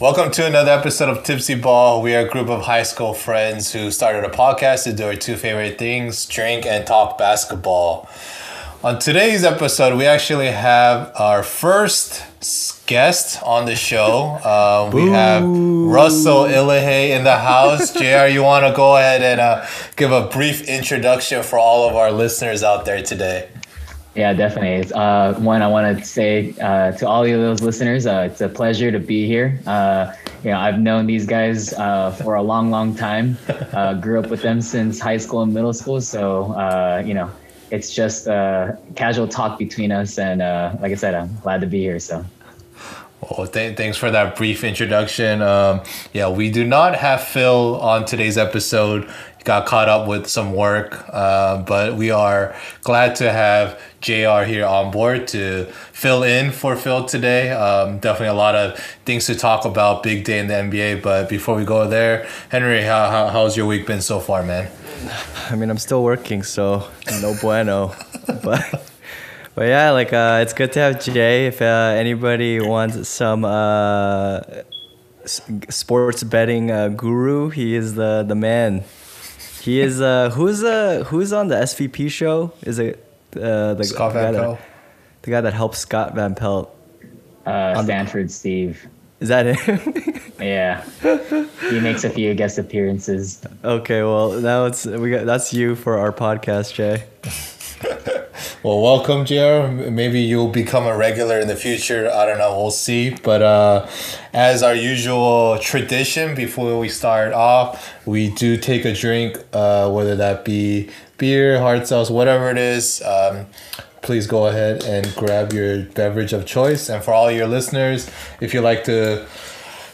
Welcome to another episode of Tipsy Ball. We are a group of high school friends who started a podcast to do our two favorite things drink and talk basketball. On today's episode, we actually have our first guest on the show. Uh, we have Russell Ilahe in the house. JR, you want to go ahead and uh, give a brief introduction for all of our listeners out there today? Yeah, definitely. Uh, one, I want to say uh, to all of those listeners, uh, it's a pleasure to be here. Uh, you know, I've known these guys uh, for a long, long time. Uh, grew up with them since high school and middle school, so you know, it's just casual talk between us. And like I said, I'm glad to be here. So. Well, th- thanks for that brief introduction. Um, yeah, we do not have Phil on today's episode. Got caught up with some work, uh, but we are glad to have JR here on board to fill in for Phil today. Um, definitely a lot of things to talk about. Big day in the NBA. But before we go there, Henry, how, how, how's your week been so far, man? I mean, I'm still working, so no bueno. but but yeah, like uh, it's good to have Jay. If uh, anybody wants some uh, sports betting uh, guru, he is the the man. He is uh, who's uh, who's on the SVP show? Is it uh, the, Scott the Van guy Pelt. That, the guy that helps Scott Van Pelt. Uh, Stanford Steve. Is that him? Yeah, he makes a few guest appearances. okay, well now it's we got that's you for our podcast, Jay. Well, welcome, JR. Maybe you'll become a regular in the future. I don't know. We'll see. But uh, as our usual tradition, before we start off, we do take a drink, uh, whether that be beer, hard sauce, whatever it is. Um, please go ahead and grab your beverage of choice. And for all your listeners, if you like to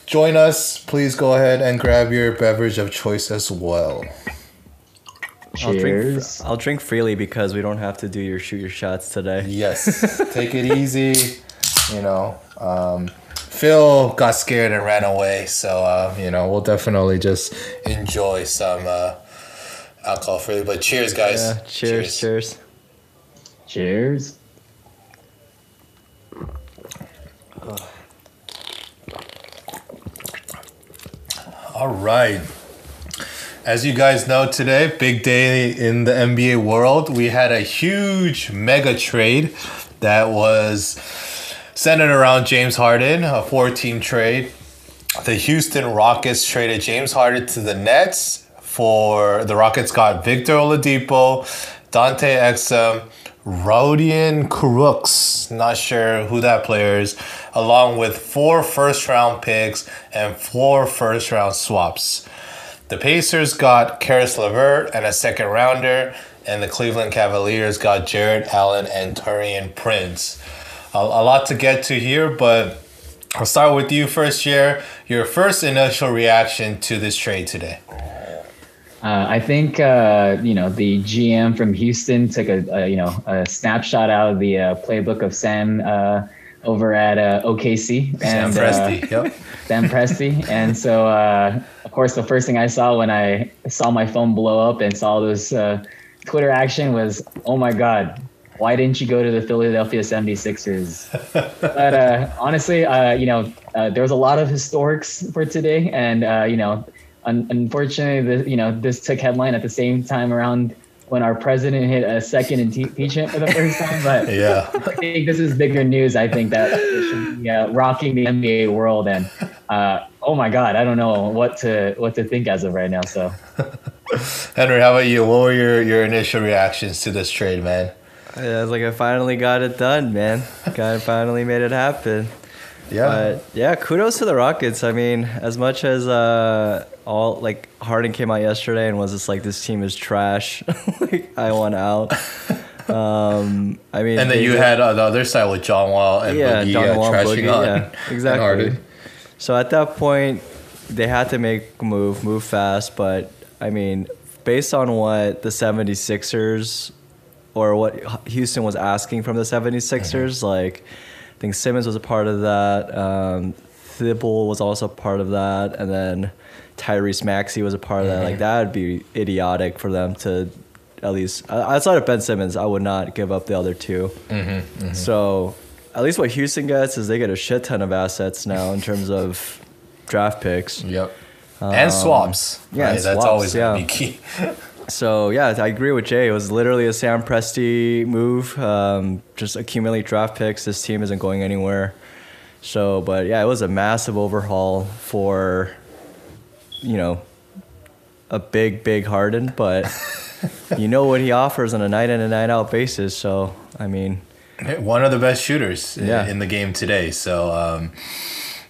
join us, please go ahead and grab your beverage of choice as well. I'll drink, Cheers. I'll drink freely because we don't have to do your shoot your shots today. Yes, take it easy. You know, um, Phil got scared and ran away, so uh, you know we'll definitely just enjoy some uh, alcohol freely. But cheers, guys! Yeah, cheers, cheers. Cheers. All right. As you guys know today, big day in the NBA world. We had a huge mega trade that was centered around James Harden, a four team trade. The Houston Rockets traded James Harden to the Nets for the Rockets got Victor Oladipo, Dante Exum, Rodion Kurucs, not sure who that player is, along with four first round picks and four first round swaps. The Pacers got Caris LeVert and a second rounder, and the Cleveland Cavaliers got Jarrett Allen and Taurean Prince. A, a lot to get to here, but I'll start with you first, Jer. Your first initial reaction to this trade today. Uh, I think uh, you know the GM from Houston took a, a you know a snapshot out of the uh, playbook of Sam uh, over at uh, OKC Sam and Presti, uh, yep. Sam Presti, and so uh, of course the first thing I saw when I saw my phone blow up and saw this uh, Twitter action was, oh my god, why didn't you go to the Philadelphia 76ers? but uh, honestly, uh, you know, uh, there was a lot of historics for today, and uh, you know, un- unfortunately, the, you know, this took headline at the same time around when our president hit a second impeachment for the first time. But Yeah. I think this is bigger news. I think that it should be uh, rocking the NBA world, and uh, oh my God, I don't know what to what to think as of right now. So Henry, how about you? What were your, your initial reactions to this trade, man? Yeah, was like I finally got it done, man. Guy finally made it happen. Yeah. But yeah, kudos to the Rockets. I mean, as much as uh, all like Harden came out yesterday and was just like this team is trash. like I want out. Um, I mean, and then you had uh, the other side with John Wall and yeah, Boogie John uh, Wall, trashing Boogie, on yeah, and exactly. So at that point, they had to make a move, move fast. But I mean, based on what the 76ers or what Houston was asking from the 76ers, like I think Simmons was a part of that. Um, Thybulle was also part of that. And then Tyrese Maxey was a part of that. Like that would be idiotic for them to at least outside of Ben Simmons, I would not give up the other 2 So at least what Houston gets is they get a shit ton of assets now in terms of draft picks. Yep. and swaps. Um, yeah, right? and that's swaps, always gonna yeah. be key. So yeah, I agree with Jay. It was literally a Sam Presti move. Um, just accumulate draft picks. This team isn't going anywhere. So, but yeah, it was a massive overhaul for, you know, a big, big Harden. But you know what he offers on a night in and night out basis. So I mean, One of the best shooters in- Yeah. in the game today. So, um,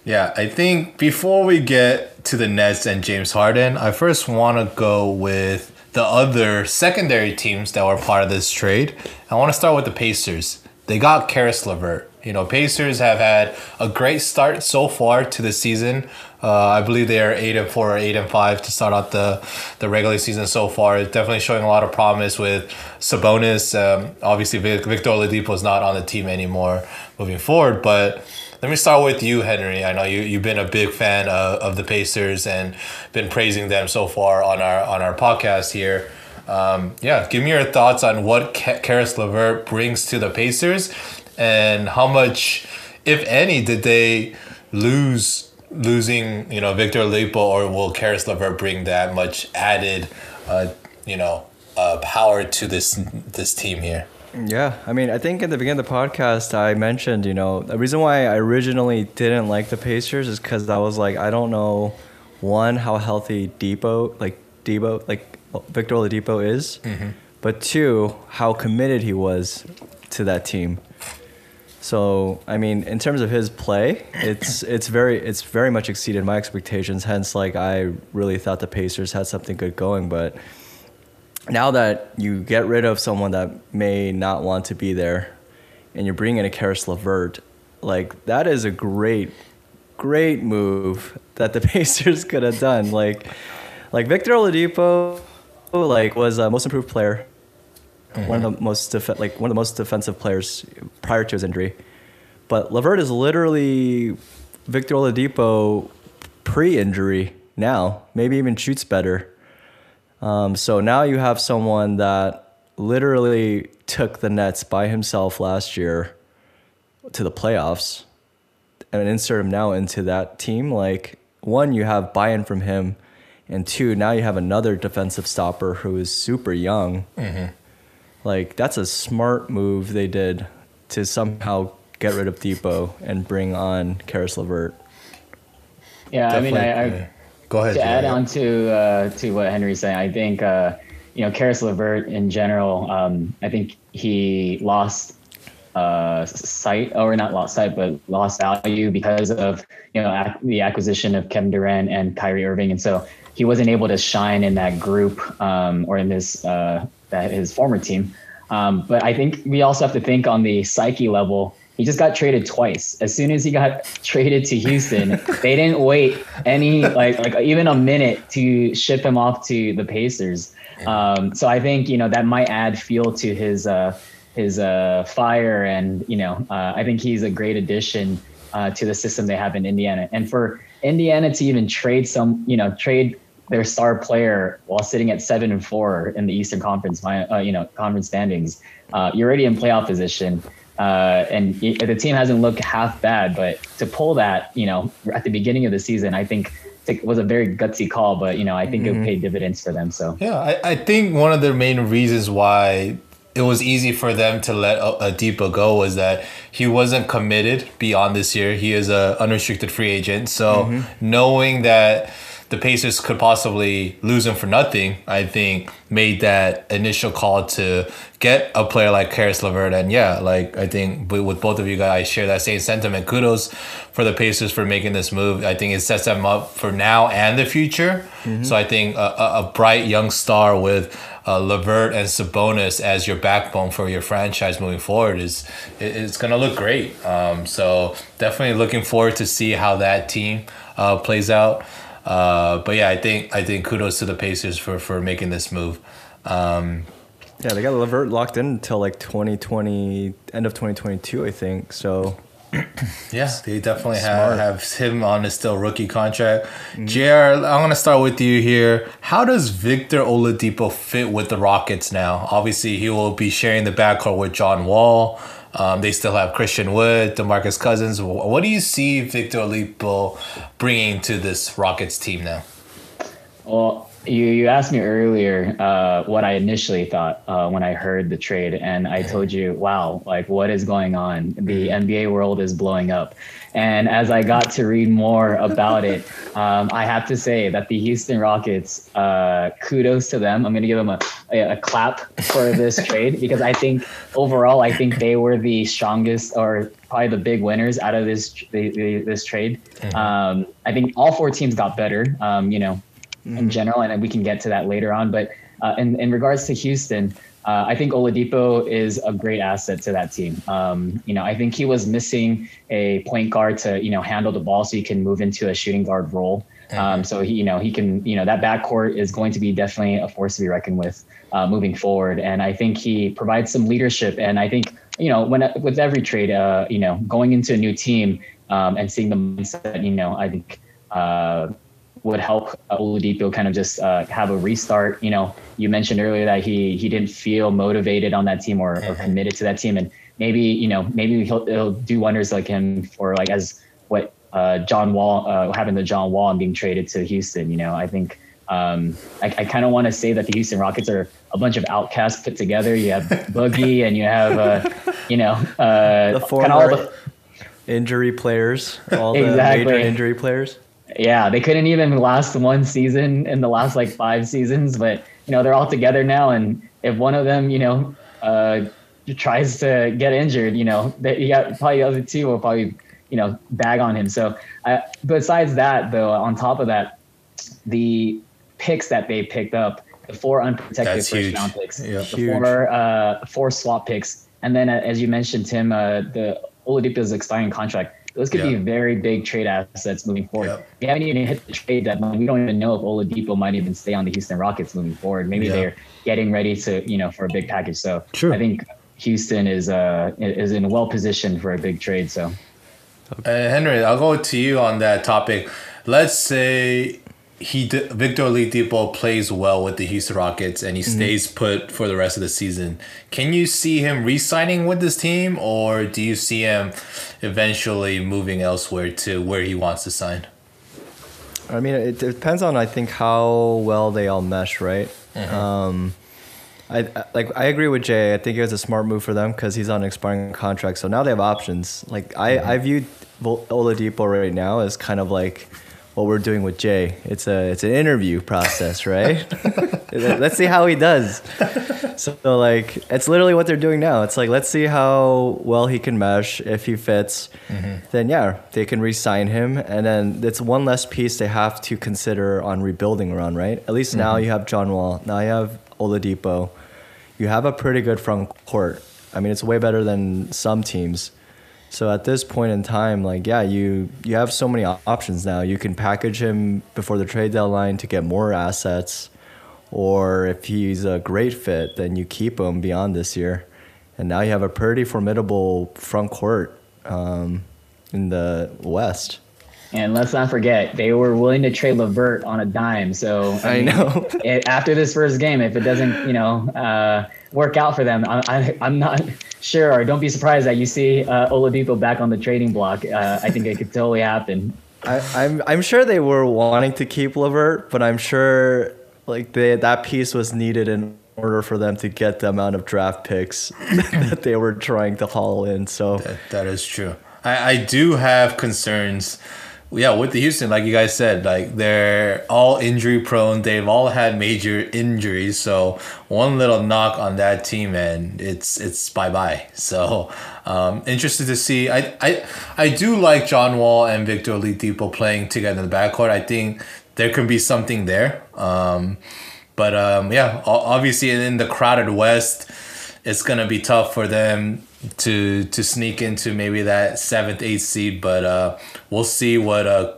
yeah, I think before we get to the Nets and James Harden, I first want to go with the other secondary teams that were part of this trade. I want to start with the Pacers. They got Caris LeVert. You know, Pacers have had a great start so far to the season. Uh, I believe they are eight and four or eight and five to start out the the regular season so far. It's definitely showing a lot of promise with Sabonis. Um, obviously, Victor Oladipo is not on the team anymore moving forward. But let me start with you, Henry. I know you you've been a big fan of, of the Pacers and been praising them so far on our on our podcast here. Um, yeah, give me your thoughts on what Ka- Caris LeVert brings to the Pacers, and how much, if any, did they lose losing you know Victor Oladipo, or will Caris LeVert bring that much added, uh, you know, uh, power to this this team here? Yeah, I mean, I think at the beginning of the podcast, I mentioned, you know, the reason why I originally didn't like the Pacers is because I was like, I don't know, one, how healthy Dipo, like Debo, like oh, Victor Oladipo is, mm-hmm. but two, how committed he was to that team. So, I mean, in terms of his play, it's it's very it's very much exceeded my expectations. Hence, like I really thought the Pacers had something good going, but now that you get rid of someone that may not want to be there and you're bringing in a Caris LeVert, like that is a great, great move that the Pacers could have done. Like, like Victor Oladipo, like was a most improved player, one of the mm-hmm. most def- like one of the most defensive players prior to his injury. But LeVert is literally Victor Oladipo pre-injury now. Maybe even shoots better. Um, so now you have someone that literally took the Nets by himself last year to the playoffs and insert him now into that team. Like, one, you have buy in from him, and two, now you have another defensive stopper who is super young. Like, that's a smart move they did to somehow get rid of Dipo and bring on Caris LeVert. Yeah, I mean, I, I Definitely, yeah. Go ahead. to add on to uh, to what Henry's saying, I think uh, you know Caris LeVert in general. Um, I think he lost uh, sight, or not lost sight, but lost value because of you know ac- the acquisition of Kevin Durant and Kyrie Irving, and so he wasn't able to shine in that group um, or in this uh, that his former team. Um, but I think we also have to think on the psyche level. He just got traded twice. As soon as he got traded to Houston, they didn't wait any like like even a minute to ship him off to the Pacers. Um, so I think you know that might add fuel to his uh, his uh, fire, and you know uh, I think he's a great addition uh, to the system they have in Indiana. And for Indiana to even trade some, you know, trade their star player while sitting at seven and four in the Eastern Conference, uh, you know, conference standings, uh, you're already in playoff position. Uh, and y- the team hasn't looked half bad, but to pull that, you know, at the beginning of the season, I think it was a very gutsy call, but you know, I think it paid dividends for them. So Yeah, I, I think one of the main reasons why it was easy for them to let a, a go was that he wasn't committed beyond this year. He is a unrestricted free agent. So knowing that the Pacers could possibly lose him for nothing, I think made that initial call to get a player like Caris LeVert. And yeah, like I think with with both of you guys, I share that same sentiment. Kudos for the Pacers for making this move. I think it sets them up for now and the future. So I think a, a, bright young star with uh, Levert and Sabonis as your backbone for your franchise moving forward is it's gonna look great. Um, so definitely looking forward to see how that team uh, plays out. Uh, but yeah, I think I think kudos to the Pacers for for making this move. Um, Yeah, they got Levert locked in until like 2020, end of 2022, I think. So Yeah, they definitely have, Smart. have him on his still rookie contract. JR, I'm going to start with you here. How does Victor Oladipo fit with the Rockets now? Obviously, he will be sharing the backcourt with John Wall. Um, they still have Christian Wood, DeMarcus Cousins. What do you see Victor Oladipo bringing to this Rockets team now? Well, you, you asked me earlier uh, what I initially thought uh, when I heard the trade, and I told you, wow, like what is going on? The NBA world is blowing up. And as I got to read more about it, um, I have to say that the Houston Rockets, uh, kudos to them. I'm going to give them a, a, a clap for this trade because I think overall, I think they were the strongest or probably the big winners out of this the, the, this trade. Um, I think all four teams got better. Um, you know, in general, and we can get to that later on. But uh, in in regards to Houston, uh, I think Oladipo is a great asset to that team. Um, you know, I think he was missing a point guard to you know handle the ball, so he can move into a shooting guard role. Um, so he, you know, he can, you know, that backcourt is going to be definitely a force to be reckoned with uh, moving forward. And I think he provides some leadership. And I think, you know, when with every trade, uh, you know, going into a new team um, and seeing the mindset, you know, I think uh, would help Oladipo kind of just uh, have a restart. You know, you mentioned earlier that he he didn't feel motivated on that team or, or committed to that team, and maybe you know maybe he'll, he'll do wonders like him for like as what uh, John Wall uh, happened to John Wall and being traded to Houston. You know, I think. Um, I, I kind of want to say that the Houston Rockets are a bunch of outcasts put together. You have Boogie and you have, uh, you know, uh, The former the- injury players, all the major injury players. Yeah, they couldn't even last one season in the last like five seasons, but you know they're all together now, and if one of them, you know, uh, tries to get injured, you know, that you got probably the other two will probably, you know, bag on him. So, uh, besides that, though, on top of that, the picks that they picked up, the four unprotected That's first huge. round picks, Yeah. the Huge. four uh, four swap picks, and then uh, as you mentioned, Tim, uh, the Oladipo's expiring contract. Those could be very big trade assets moving forward. Yeah. We haven't even hit the trade deadline. We don't even know if Oladipo might even stay on the Houston Rockets moving forward. Maybe Yeah. they're getting ready to, you know, for a big package. So True. I think Houston is uh is in well positioned for a big trade. So Uh, Henry, I'll go to you on that topic. Let's say he Victor Oladipo plays well with the Houston Rockets and he mm-hmm. stays put for the rest of the season. Can you see him re-signing with this team, or do you see him eventually moving elsewhere to where he wants to sign? I mean, it depends on I think how well they all mesh, right? Mm-hmm. Um, I like I agree with Jay. I think it was a smart move for them because he's on an expiring contract, so now they have options. Like I mm-hmm. I view Oladipo right now as kind of like what we're doing with Jay. It's a it's an interview process, right? let's see how he does. So like it's literally what they're doing now. It's like let's see how well he can mesh. If he fits, mm-hmm. then yeah, they can re-sign him, and then it's one less piece they have to consider on rebuilding around, right? At least now mm-hmm. you have John Wall. Now you have Oladipo. You have a pretty good front court. I mean, it's way better than some teams. So at this point in time, like yeah, you you have so many options now. You can package him before the trade deadline to get more assets, or if he's a great fit, then you keep him beyond this year, and now you have a pretty formidable front court um, in the West. and let's not forget they were willing to trade Levert on a dime. So I mean, know. it, after this first game, if it doesn't, you know, uh, work out for them, I, I, I'm not sure. Don't be surprised that you see uh, Oladipo back on the trading block. Uh, I think it could totally happen. I, I'm I'm sure they were wanting to keep Levert, but I'm sure like they that piece was needed in order for them to get the amount of draft picks that they were trying to haul in. So That, that is true. I, I do have concerns. Yeah, with the Houston, like you guys said, like they're all injury prone. They've all had major injuries. So one little knock on that team, and it's it's bye bye. So um, interested to see. I, I I do like John Wall and Victor Oladipo playing together in the backcourt. I think there can be something there. Um, but um, yeah, obviously in the crowded West, it's gonna be tough for them to to sneak into maybe that seventh, eighth seed. But uh, we'll see what uh,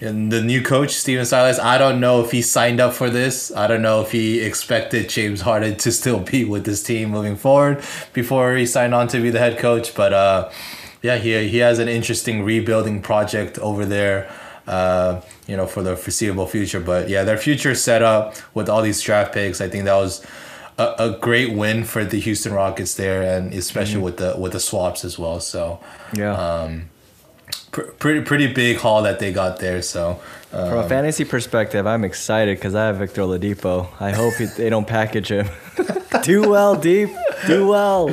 the new coach Stephen Silas. I don't know if he signed up for this. I don't know if he expected James Harden to still be with this team moving forward before he signed on to be the head coach. But uh, yeah, he he has an interesting rebuilding project over there. Uh, you know, for the foreseeable future. But yeah, their future set up with all these draft picks. I think that was a, a great win for the Houston Rockets there, and especially Mm-hmm. with the with the swaps as well. So Yeah. um, pr- pretty pretty big haul that they got there. So uh, From a fantasy perspective, I'm excited because I have Victor Oladipo. I hope he, they don't package him. Do well, Deep. Do well.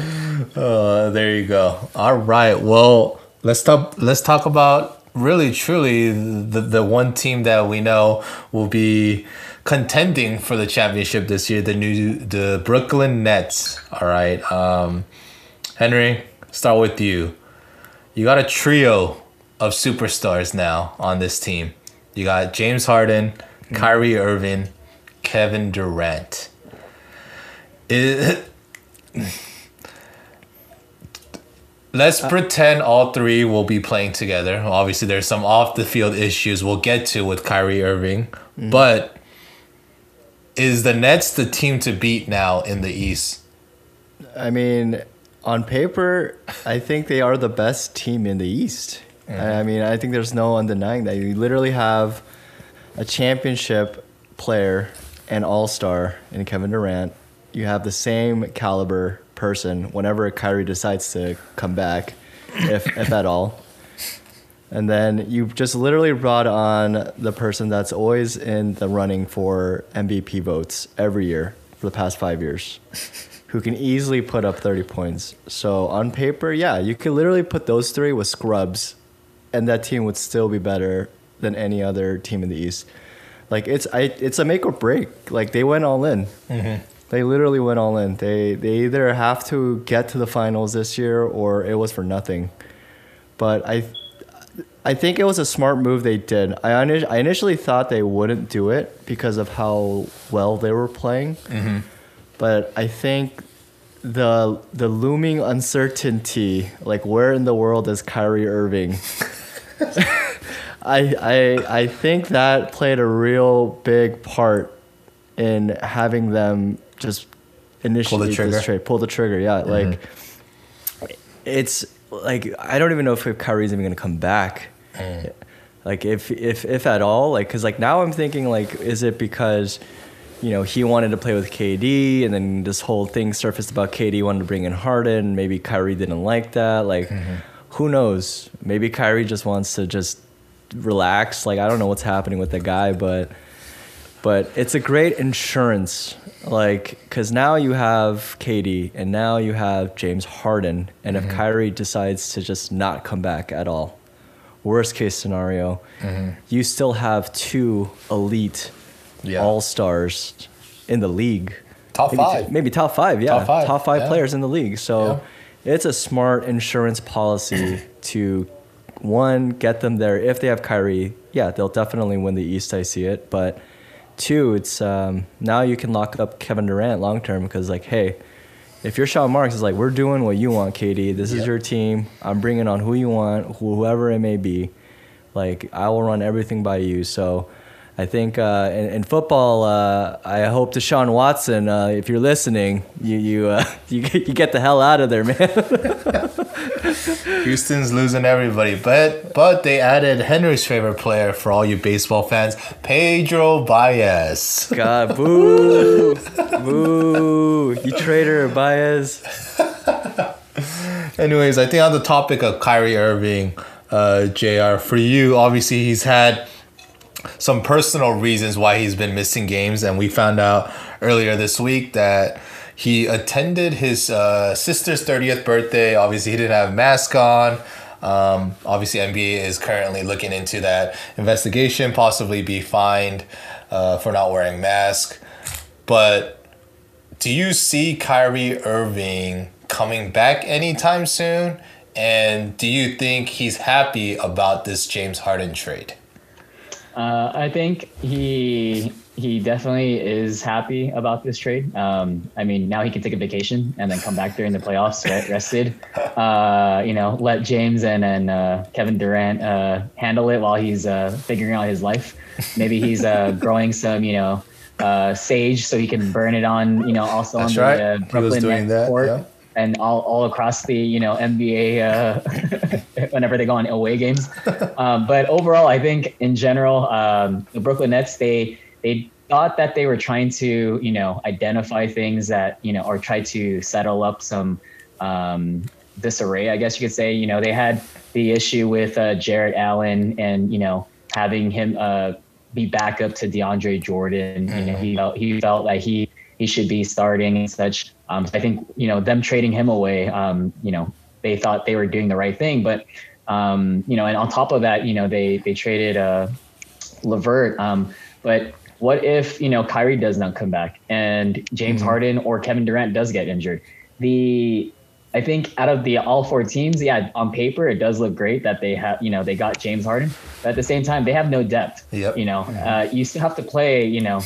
Uh, there you go. All right. Well, let's talk. Let's talk about really, truly the the one team that we know will be contending for the championship this year. The new the Brooklyn Nets. All right. Um, Henry, start with you. You got a trio of superstars now on this team. You got James Harden, Kyrie Irving, Kevin Durant. It, Let's pretend all three will be playing together. Obviously, there's some off the field issues we'll get to with Kyrie Irving, but is the Nets the team to beat now in the East? I mean, on paper, I think they are the best team in the East. Mm-hmm. I mean, I think there's no undenying that. You literally have a championship player and all star in Kevin Durant. You have the same caliber person whenever Kyrie decides to come back, if, if at all. And then you just literally brought on the person that's always in the running for MVP votes every year for the past five years, who can easily put up 30 points. So on paper, yeah, you could literally put those three with scrubs, and that team would still be better than any other team in the East. Like it's I, it's a make or break. Like they went all in. Mm-hmm. They literally went all in. They they either have to get to the finals this year or it was for nothing. But I I think it was a smart move they did. I, I initially thought they wouldn't do it because of how well they were playing. Mm-hmm. But I think the the looming uncertainty, like where in the world is Kyrie Irving? I, I I think that played a real big part in having them just initiate trigger. this trade, pull the trigger. Yeah, like mm-hmm. it's like I don't even know if Kyrie's even gonna come back. Like if if if at all, like because like now I'm thinking like is it because you know he wanted to play with KD and then this whole thing surfaced about KD wanted to bring in Harden. Maybe Kyrie didn't like that. Like mm-hmm. who knows? Maybe Kyrie just wants to just relax. Like I don't know what's happening with the guy, but but it's a great insurance like because now you have KD and now you have James Harden and if mm-hmm. Kyrie decides to just not come back at all worst case scenario you still have two elite Yeah. all stars in the league. Top maybe, five. maybe top five yeah. Top five, yeah. players in the league. So it's a smart insurance policy to one get them there. If they have Kyrie yeah they'll definitely win the East I see it. But two it's um, now you can lock up Kevin Durant long term because like hey if you're Sean Marks it's like we're doing what you want KD this is Yep. your team I'm bringing on who you want wh- whoever it may be like I will run everything by you so I think uh, in, in football, uh, I hope Deshaun Watson, uh, if you're listening, you you, uh, you you get the hell out of there, man. Houston's losing everybody, but but they added Henry's favorite player for all you baseball fans, Pedro Baez. God, boo, boo, you traitor, Baez. Anyways, I think on the topic of Kyrie Irving, uh, Jr. For you, obviously he's had some personal reasons why he's been missing games, and we found out earlier this week that he attended his uh, sister's thirtieth birthday. Obviously, he didn't have a mask on. Um, obviously, NBA is currently looking into that investigation, possibly be fined uh, for not wearing mask. But do you see Kyrie Irving coming back anytime soon? And do you think he's happy about this James Harden trade? Uh, I think he he definitely is happy about this trade. Um, I mean, now he can take a vacation and then come back during the playoffs re- rested. Uh, you know, let James and and uh, Kevin Durant uh, handle it while he's uh, figuring out his life. Maybe he's uh, growing some, you know, uh, sage so he can burn it on, you know, also That's on right. the uh, He was Brooklyn doing that, court. yeah. And all, all across the you know NBA uh, whenever they go on away games, um, but overall I think in general um, the Brooklyn Nets they they thought that they were trying to, you know, identify things that, you know, or try to settle up some um, disarray, I guess you could say. You know, they had the issue with uh, Jarrett Allen and, you know, having him uh, be back up to DeAndre Jordan. Mm-hmm. You know, he felt, he felt like he, he should be starting and such. Um, I think, you know, them trading him away, um, you know, they thought they were doing the right thing. But, um, you know, and on top of that, you know, they, they traded uh, LeVert. Um, but what if you know Kyrie does not come back and James mm-hmm. Harden or Kevin Durant does get injured? The I think out of the all four teams, yeah, on paper it does look great that they have you know they got James Harden, but at the same time they have no depth. Yep. You know, uh, you still have to play you know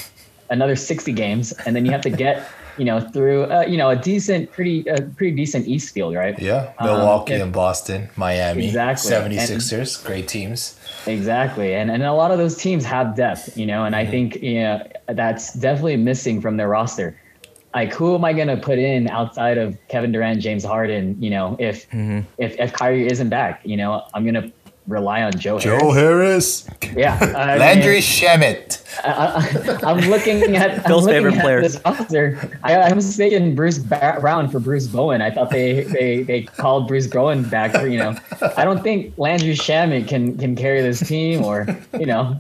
another 60 games, and then you have to get you know through uh, you know a decent, pretty uh, pretty decent East field, right? Yeah, Milwaukee um, and Boston, Miami, exactly, 76ers, and, great teams. Exactly, and and a lot of those teams have depth, you know, and mm-hmm. I think you know that's definitely missing from their roster. Like, who am I gonna put in outside of Kevin Durant, James Harden? You know, if mm-hmm. if if Kyrie isn't back, you know, I'm gonna rely on Joe. Joe Harris. Harris. Yeah, I Landry mean, Shamet. I, am looking at Phil's I'm favorite player. This roster. I, I was thinking Bruce Brown for Bruce Bowen. I thought they they they called Bruce Bowen back. For, you know, I don't think Landry Shamet can can carry this team, or you know,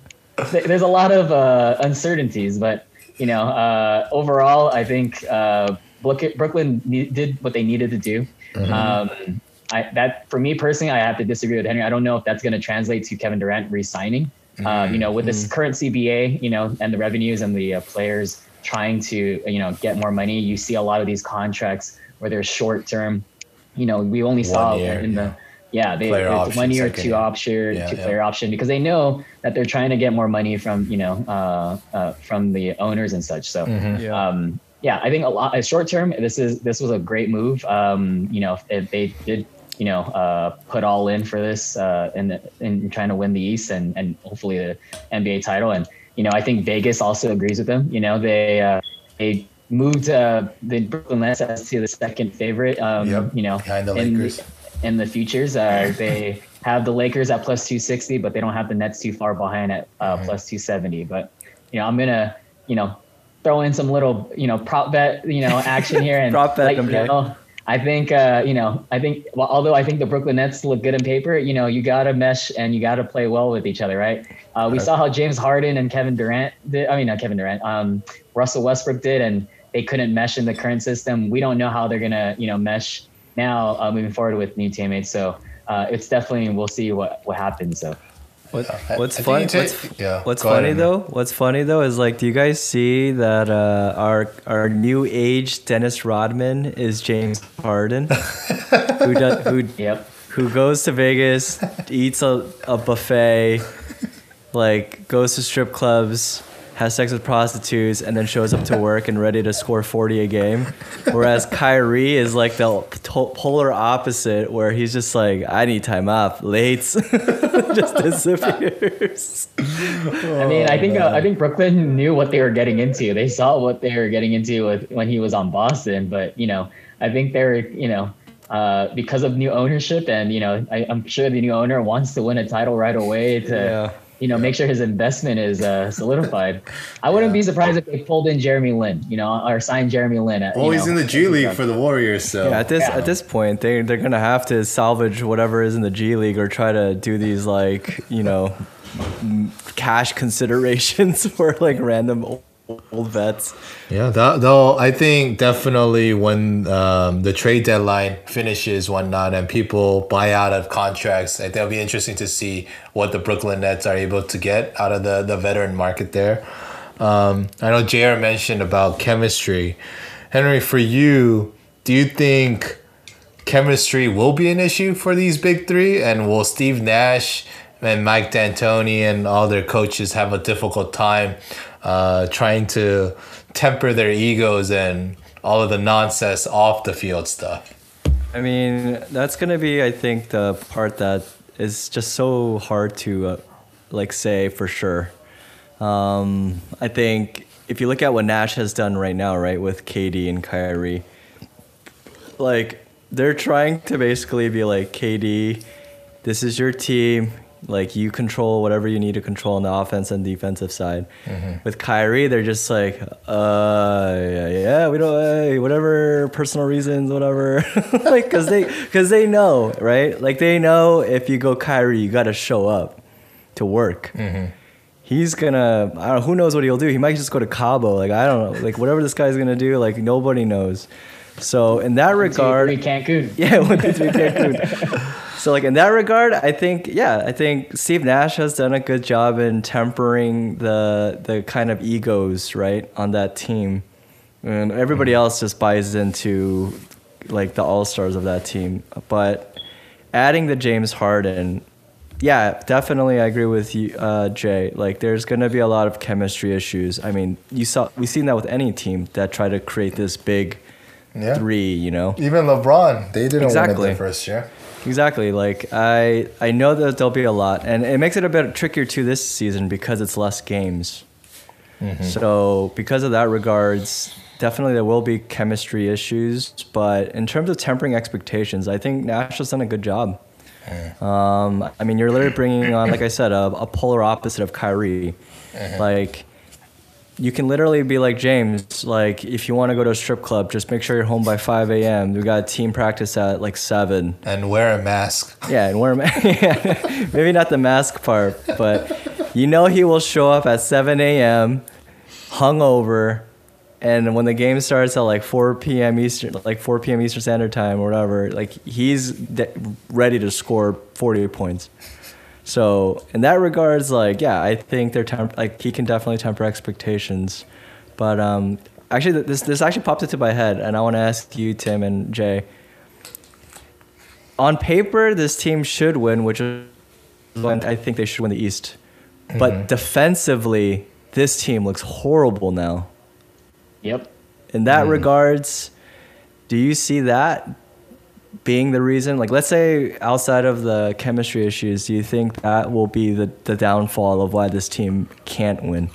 th- there's a lot of uh, uncertainties. But you know, uh, overall, I think uh, Brooklyn did what they needed to do. Mm-hmm. Um, I, that for me personally, I have to disagree with Henry. I don't know if that's going to translate to Kevin Durant resigning. Mm-hmm. Uh, you know, with this mm-hmm. current CBA, you know, and the revenues and the uh, players trying to, you know, get more money, you see a lot of these contracts where they're short term. You know, we only one saw year, in the yeah, they it's one year, two option, yeah, two yeah. player option because they know that they're trying to get more money from you know uh, uh, from the owners and such. So. Mm-hmm. Yeah. Um, yeah, I think a lot short term. This is this was a great move. Um, you know, if they did you know, uh, put all in for this uh, in, in trying to win the East and, and hopefully the NBA title. And, you know, I think Vegas also agrees with them. You know, they, uh, they moved uh, the Brooklyn Nets as to the second favorite, um, yep. you know, behind the in, Lakers. in the futures. Uh, they have the Lakers at plus 260, but they don't have the Nets too far behind at uh, mm-hmm. plus 270. But, you know, I'm going to, you know, throw in some little, you know, prop bet, you know, action here and prop bet, let you know, I think uh, you know. I think well, although I think the Brooklyn Nets look good in paper, you know, you got to mesh and you got to play well with each other, right? Uh, we saw how James Harden and Kevin Durant did. I mean, not Kevin Durant. Um, Russell Westbrook did, and they couldn't mesh in the current system. We don't know how they're gonna, you know, mesh now uh, moving forward with new teammates. So uh, it's definitely we'll see what what happens. So what, what's funny? What's, yeah, what's funny ahead, though? What's funny though is like, do you guys see that uh, our our new age Dennis Rodman is James Harden, who does who yep. who goes to Vegas, eats a, a buffet, like goes to strip clubs, has sex with prostitutes, and then shows up to work and ready to score 40 a game. Whereas Kyrie is like the polar opposite, where he's just like, I need time off, late, just disappears. I mean, I think uh, I think Brooklyn knew what they were getting into. They saw what they were getting into with, when he was on Boston, but you know, I think they're you know. Uh, because of new ownership, and you know, I, am sure the new owner wants to win a title right away to yeah you know, make sure his investment is uh, solidified. I wouldn't be surprised if they pulled in Jeremy Lin, you know, or signed Jeremy Lin. At, well, he's know, in the G League for the Warriors, so yeah, at this yeah. at this point, they they're gonna have to salvage whatever is in the G League or try to do these like you know cash considerations for like random old vets. Yeah, that, though I think definitely when um, the trade deadline finishes, whatnot, and people buy out of contracts, I think it'll be interesting to see what the Brooklyn Nets are able to get out of the, the veteran market there. Um, I know JR mentioned about chemistry. Henry, for you, do you think chemistry will be an issue for these big three? And will Steve Nash and Mike D'Antoni and all their coaches have a difficult time uh, trying to temper their egos and all of the nonsense off the field stuff. I mean, that's gonna be, I think, the part that is just so hard to uh, like say for sure. Um, I think if you look at what Nash has done right now, right, with KD and Kyrie, like they're trying to basically be like, KD, this is your team. Like you control whatever you need to control on the offense and defensive side. With Kyrie, they're just like, uh, yeah, yeah, we don't, hey, whatever, personal reasons, whatever. like, cause they, cause they know, right? Like they know if you go Kyrie, you got to show up to work. He's gonna, I don't know, who knows what he'll do? He might just go to Cabo. Like I don't know, like whatever this guy's gonna do, like nobody knows. So in that regard, Three Cancun. yeah, one, two, three, Cancun. so like in that regard, I think yeah, I think Steve Nash has done a good job in tempering the the kind of egos right on that team, and everybody else just buys into like the all stars of that team. But adding the James Harden, yeah, definitely I agree with you, uh, Jay. Like there's gonna be a lot of chemistry issues. I mean, you saw we've seen that with any team that try to create this big Yeah. three, you know. Even LeBron, they didn't win Exactly. it the first year. Exactly. Like I I know that there'll be a lot, and it makes it a bit trickier too this season because it's less games. So because of that regards, definitely there will be chemistry issues. But in terms of tempering expectations, I think Nash has done a good job. Um, I mean, you're literally bringing on, like I said, a, a polar opposite of Kyrie. Like you can literally be like James, like if you want to go to a strip club, just make sure you're home by 5 a.m. We got team practice at like 7. And wear a mask. Yeah, and wear a ma- yeah. maybe not the mask part, but you know he will show up at 7 a.m. hungover, and when the game starts at like 4 p.m. Eastern, like 4 p.m. Eastern Standard Time or whatever, like he's de- ready to score 48 points. So in that regards, like yeah, I think they're temp- like he can definitely temper expectations, but um, actually this this actually popped into my head, and I want to ask you, Tim and Jay on paper, this team should win, which is when I think they should win the East. But defensively, this team looks horrible now. Yep. In that regards, do you see that being the reason? Like, let's say outside of the chemistry issues, do you think that will be the, the downfall of why this team can't win?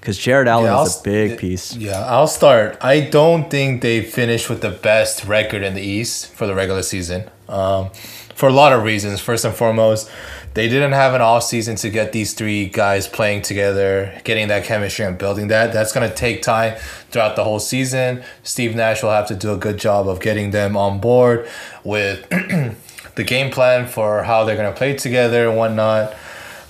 Because Jarrett Allen Yeah, is a big piece. Yeah, I'll start. I don't think they finished with the best record in the East for the regular season. Um, for a lot of reasons. First and foremost, they didn't have an off season to get these three guys playing together, getting that chemistry and building that. That's gonna take time throughout the whole season. Steve Nash will have to do a good job of getting them on board with the game plan for how they're gonna play together and whatnot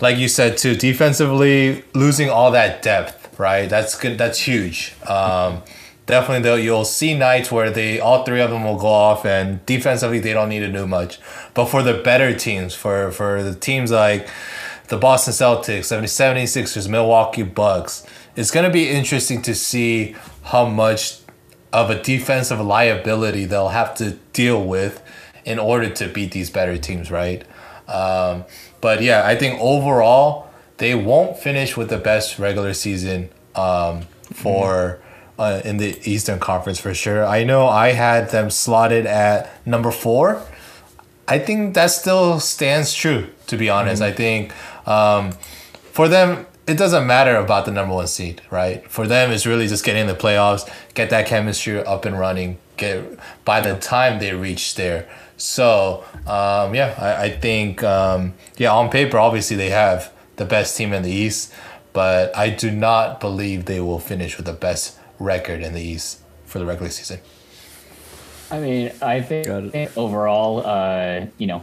like you said too, defensively losing all that depth, right? That's good. That's huge. Um, definitely though, you'll see nights where they all three of them will go off, and defensively they don't need to do much. But for the better teams, for for the teams like the Boston Celtics, 76ers, Milwaukee Bucks, it's gonna be interesting to see how much of a defensive liability they'll have to deal with in order to beat these better teams, right? Um, but yeah, I think overall they won't finish with the best regular season um, for uh, in the Eastern Conference for sure. I know I had them slotted at number four. I think that still stands true. To be honest, I think um, for them it doesn't matter about the number one seed, right? For them, it's really just getting in the playoffs, get that chemistry up and running. Get by the time they reach there. So um, yeah, I, I think um, yeah on paper obviously they have the best team in the East, but I do not believe they will finish with the best record in the East for the regular season. I mean, I think overall, uh, you know,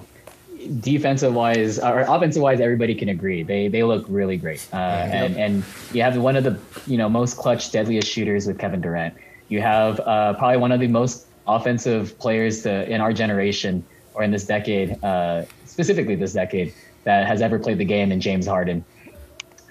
defensive wise or offensive wise, everybody can agree they they look really great. Uh, and and you have one of the you know most clutch, deadliest shooters with Kevin Durant. You have uh, probably one of the most offensive players to, in our generation or in this decade, uh, specifically this decade, that has ever played the game in James Harden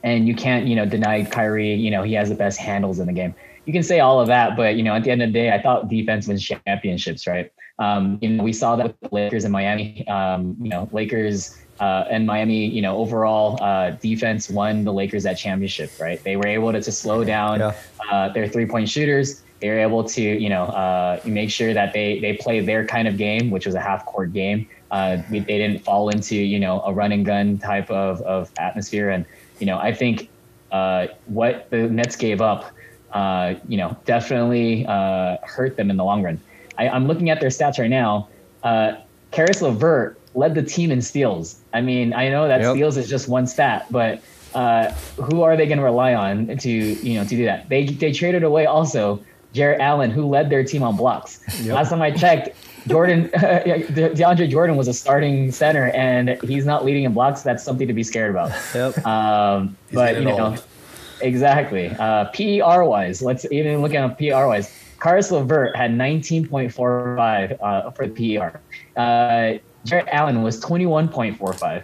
and you can't, you know, deny Kyrie. You know, he has the best handles in the game. You can say all of that, but you know, at the end of the day, I thought defense wins championships, right? Um, you know, we saw that with the Lakers and Miami. Um, you know, Lakers uh, and Miami. You know, overall uh, defense won the Lakers that championship, right? They were able to, to slow down Yeah. uh, their three point shooters. They were able to, you know, uh, make sure that they they play their kind of game, which was a half court game. Uh, we- they didn't fall into, you know, a run and gun type of, of atmosphere. And, you know, I think uh, what the Nets gave up, uh, you know, definitely uh, hurt them in the long run. I, I'm looking at their stats right now. Uh, Caris LeVert led the team in steals. I mean, I know that Yep. steals is just one stat, but uh, who are they going to rely on to you know to do that? They they traded away also Jarrett Allen, who led their team on blocks. Last time I checked, Jordan De- DeAndre Jordan was a starting center, and he's not leading in blocks. That's something to be scared about. Yep. Um, but you know, old. exactly. Uh, PER wise, let's even look at PER wise. Caris Levert had 19.45 uh, for the PER. Uh, Jarrett Allen was 21.45.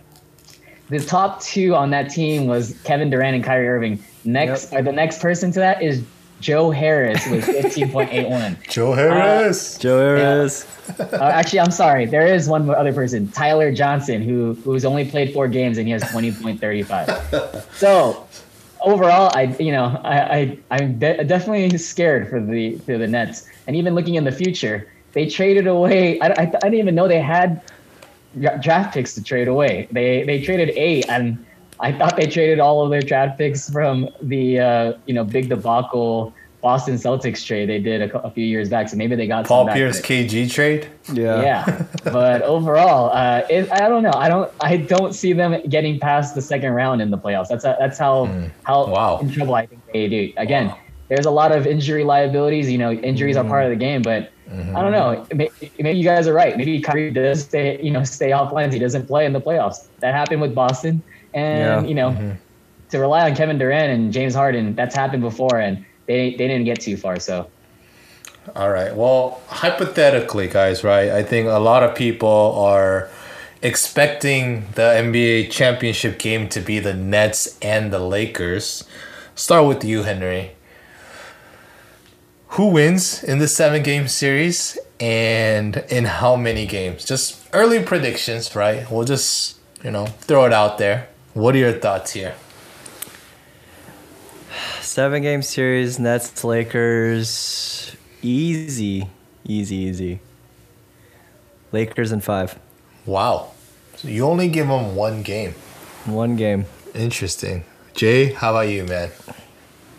The top two on that team was Kevin Durant and Kyrie Irving. Next, Yep. or the next person to that is Joe Harris with 15.81. Joe Harris. Joe Harris. Uh, actually, I'm sorry. There is one other person, Tyler Johnson, who who's only played four games and he has 20.35. so overall, I you know I, I I'm de- definitely scared for the for the Nets, and even looking in the future, they traded away. I, I, I didn't even know they had draft picks to trade away. They they traded eight, and I thought they traded all of their draft picks from the uh, you know big debacle Boston Celtics trade they did a, a few years back. So maybe they got Paul some back Pierce there. KG trade. Yeah. Yeah, but overall, uh, it, I don't know. I don't. I don't see them getting past the second round in the playoffs. That's that's how how Hmm. Wow. in trouble I think they do. Again, there's a lot of injury liabilities. You know, injuries Hmm. are part of the game, but Mm-hmm. I don't know. Maybe, maybe you guys are right. Maybe Kyrie does stay. You know, stay offline. He doesn't play in the playoffs. That happened with Boston, and Yeah. you know, Mm-hmm. to rely on Kevin Durant and James Harden, that's happened before, and they they didn't get too far. So. All right. Well, hypothetically, guys, right? I think a lot of people are expecting the NBA championship game to be the Nets and the Lakers. Start with you, Henry. Who wins in the seven game series and in how many games? Just early predictions, right? We'll just, you know, throw it out there. What are your thoughts here? Seven game series, Nets, Lakers. Easy. Easy, easy. Lakers in five. Wow. So you only give them one game. One game. Interesting. Jay, how about you, man?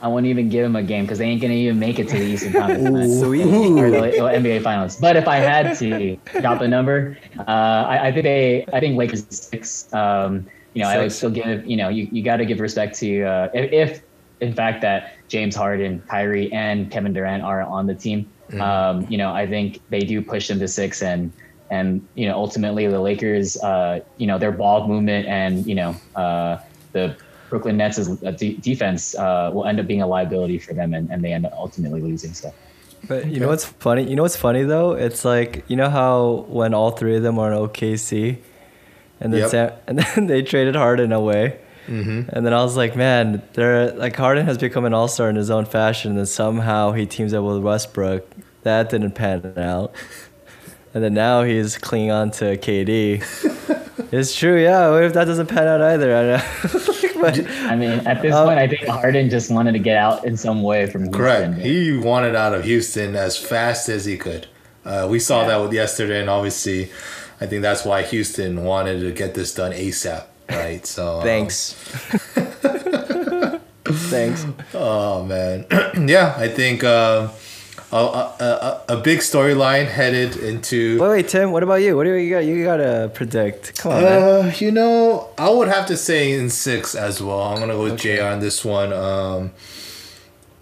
I wouldn't even give them a game because they ain't gonna even make it to the Eastern Conference man. Or the or NBA Finals. But if I had to drop a number, uh, I, I think they, I think Lakers six. Um, you know, I would still give. You know, you, you got to give respect to uh, if, if, in fact, that James Harden, Kyrie, and Kevin Durant are on the team. Um, you know, I think they do push them to six, and and you know, ultimately the Lakers, uh, you know, their ball movement and you know, uh, the Brooklyn Nets' uh, de- defense uh, will end up being a liability for them, and, and they end up ultimately losing. So. But you know what's funny? You know what's funny though? It's like you know how when all three of them are in OKC, and then Yep. Sam, and then they traded Harden away, Mm-hmm. and then I was like, man, they're like Harden has become an all star in his own fashion, and then somehow he teams up with Westbrook. That didn't pan out, and then now he's clinging on to KD. it's true, yeah. What if that doesn't pan out either? I know. but I mean, at this Um, point, I think Harden just wanted to get out in some way from Houston. Correct. He wanted out of Houston as fast as he could. Uh, we saw Yeah. that with yesterday, and obviously, I think that's why Houston wanted to get this done ASAP. Right. So um, thanks. thanks. Oh man, yeah. I think um, a, a, a, big storyline headed into. Wait, wait, Tim. What about you? What do you got? You gotta predict. Come on. Uh, you know, I would have to say in six as well. I'm gonna go with Okay. Jay on this one. Um,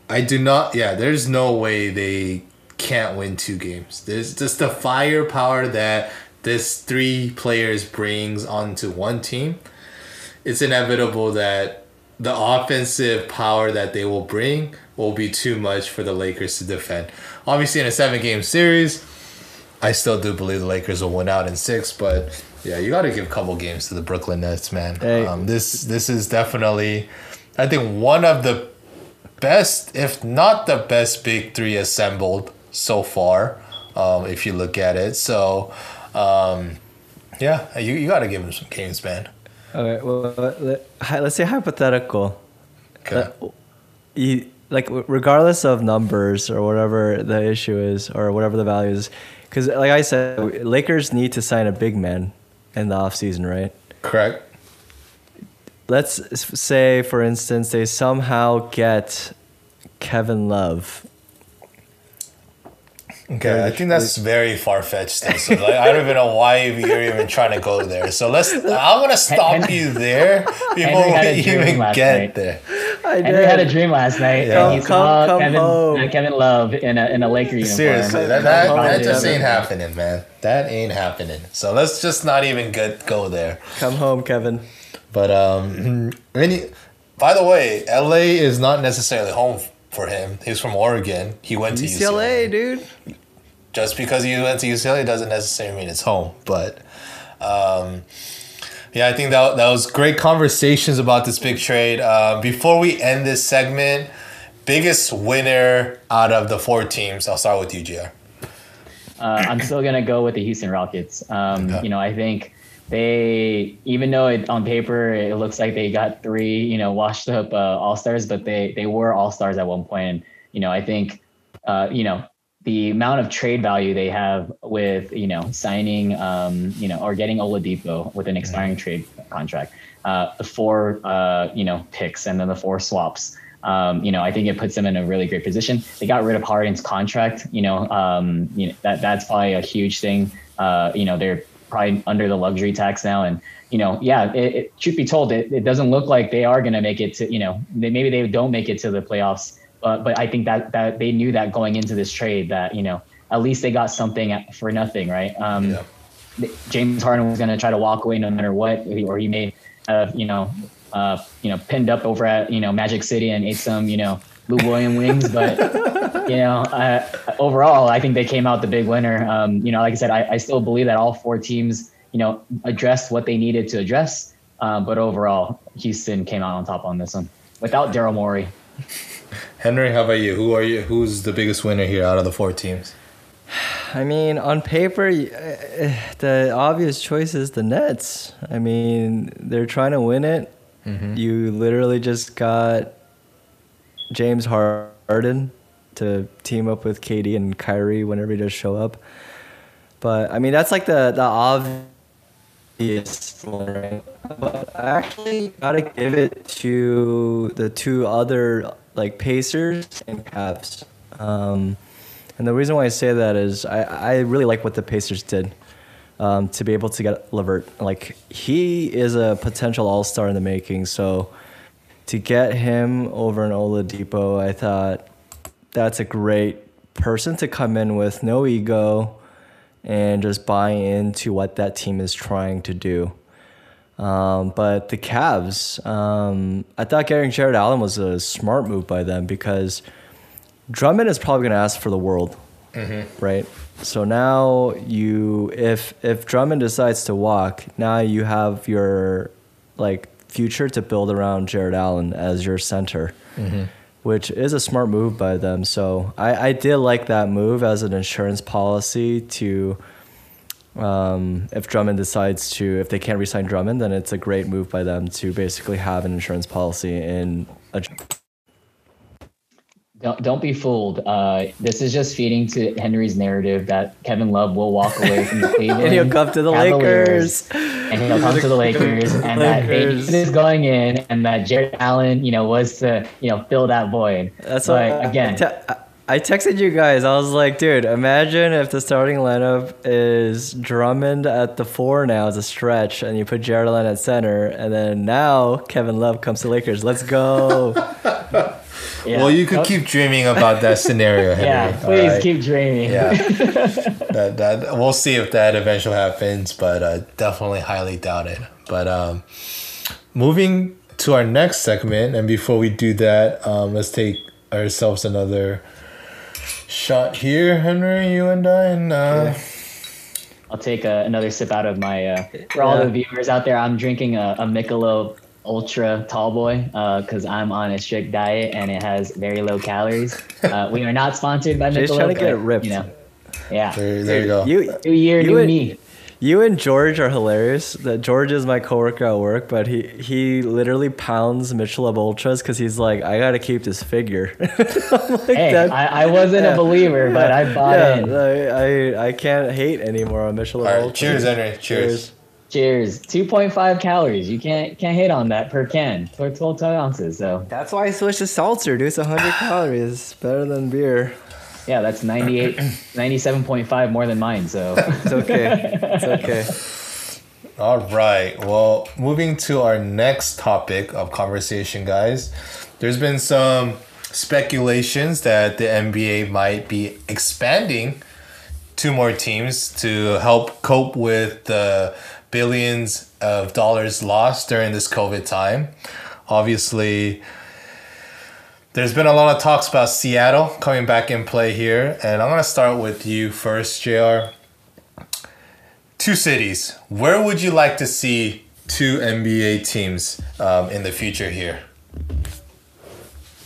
I do not. Yeah, there's no way they can't win two games. There's just the firepower that this three players brings onto one team. It's inevitable that the offensive power that they will bring will be too much for the Lakers to defend. Obviously, in a seven game series, I still do believe the Lakers will win out in six, but yeah, you got to give a couple games to the Brooklyn Nets, man. Hey. Um, this this is definitely, I think, one of the best, if not the best, big three assembled so far. Um, if you look at it, so um, yeah, you, you got to give him some games, man. All right. Well, let, let's say hypothetical. Okay. Uh, you, like regardless of numbers or whatever the issue is or whatever the value is, because like I said, Lakers need to sign a big man in the offseason, right? Correct. Let's say, for instance, they somehow get Kevin Love. Okay, I think that's very far fetched. So like, I don't even know why you're even trying to go there. So let's. I'm gonna stop you there before we even get night. there. I Henry had a dream last night. Yeah. and he Come- saw come Kevin, home. uh, Kevin Love in a in a Laker uniform. Seriously, that, that, that just Kevin. ain't happening, man. That ain't happening. So let's just not even get go there. Come home, Kevin. But um, any, by the way, LA is not necessarily home for him. He's from Oregon. He went to UCLA, UCLA. dude. Just because you went to UCLA doesn't necessarily mean it's home. But um, yeah, I think that that was great conversations about this big trade. Uh, before we end this segment, biggest winner out of the four teams. I'll start with you, GR. Uh, I'm still gonna go with the Houston Rockets. Um, Okay. You know, I think they, even though it, on paper it looks like they got three, you know, washed up uh, All Stars, but they they were All Stars at one point. And you know, I think, uh, you know, the amount of trade value they have with you know signing, um, you know, or getting Oladipo with an expiring trade contract, uh, the four, uh, you know, picks and then the four swaps. Um, you know, I think it puts them in a really great position. They got rid of Harden's contract. You know, um, you know that that's probably a huge thing. Uh, you know, they're probably under the luxury tax now, and you know, yeah. It, it, truth be told, it, it doesn't look like they are going to make it to. You know, they, maybe they don't make it to the playoffs. But but I think that that they knew that going into this trade that you know at least they got something for nothing, right? Um, Yeah. James Harden was going to try to walk away no matter what, or he may have, you know, uh, you know, pinned up over at, you know, Magic City and ate some, you know, Lou William wings. But, you know, uh, overall, I think they came out the big winner. Um, you know, like I said, I, I still believe that all four teams, you know, addressed what they needed to address. Um, but overall, Houston came out on top on this one without Daryl Morey. Henry, how about you? Who are you? Who's the biggest winner here out of the four teams? I mean, on paper, uh, the obvious choice is the Nets. I mean, they're trying to win it. You literally just got James Harden to team up with KD and Kyrie whenever he does show up. But I mean, that's like the the obvious one, right? But I actually gotta give it to the two other like Pacers and Cavs. Um, and the reason why I say that is I, I really like what the Pacers did um, to be able to get LeVert. Like he is a potential All Star in the making. So to get him over an Oladipo, I thought that's a great person to come in with no ego and just buy into what that team is trying to do. Um, but the Cavs, um, I thought getting Jarrett Allen was a smart move by them because Drummond is probably going to ask for the world, right? So now you, if if Drummond decides to walk, now you have your like future to build around Jarrett Allen as your center, which is a smart move by them. So I, I did like that move as an insurance policy to. Um, if Drummond decides to, if they can't resign Drummond, then it's a great move by them to basically have an insurance policy in a Don't, don't be fooled. Uh, this is just feeding to Henry's narrative that Kevin Love will walk away from the Cleveland and he'll come to the Cavaliers, Lakers. and he'll come to the Lakers, and that Lakers. knew going in, and that Jarrett Allen, you know, was to you know fill that void. That's but what again, I, I texted you guys. I was like, dude, imagine if the starting lineup is Drummond at the four now as a stretch, and you put Jarrett Allen at center, and then now Kevin Love comes to Lakers. Let's go. yeah. Well, you could Nope. keep dreaming about that scenario, Henry. Yeah, please right? keep dreaming. Yeah, that, that we'll see if that eventually happens, but uh, definitely highly doubt it. But um, moving to our next segment, and before we do that, um, let's take ourselves another shot here, Henry. You and I, and uh, I'll take uh, another sip out of my. Uh, for all Yeah. the viewers out there, I'm drinking a, a Michelob Ultra Tall Boy because I'm on a strict diet and it has very low calories. Uh, we are not sponsored by Jay's Michelob. trying to get it ripped. You know, yeah. there, there you go. You, New year, You new would- me. You and George are hilarious. That George is my coworker at work, but he he literally pounds Michelob Ultras because he's like, I gotta keep this figure. I'm like, Hey, "That- I, I wasn't yeah. a believer, but I bought yeah, in. I, I I can't hate anymore on Michelob All right, Ultras. cheers, Henry. Cheers. Cheers. 2.5 calories. You can't can't hit on that per can. For 12 ounces. So That's why I switched to seltzer, dude. It's 100 calories. Better than beer. Yeah, that's 98, 97.5 more than mine. So It's okay. It's okay. All right. Well, moving to our next topic of conversation, guys. There's been some speculations that the NBA might be expanding two more teams to help cope with the billions of dollars lost during this COVID time. Obviously, there's been a lot of talks about Seattle coming back in play here, and I'm gonna start with you first, Jr two cities. Where would you like to see two NBA teams um, in the future here?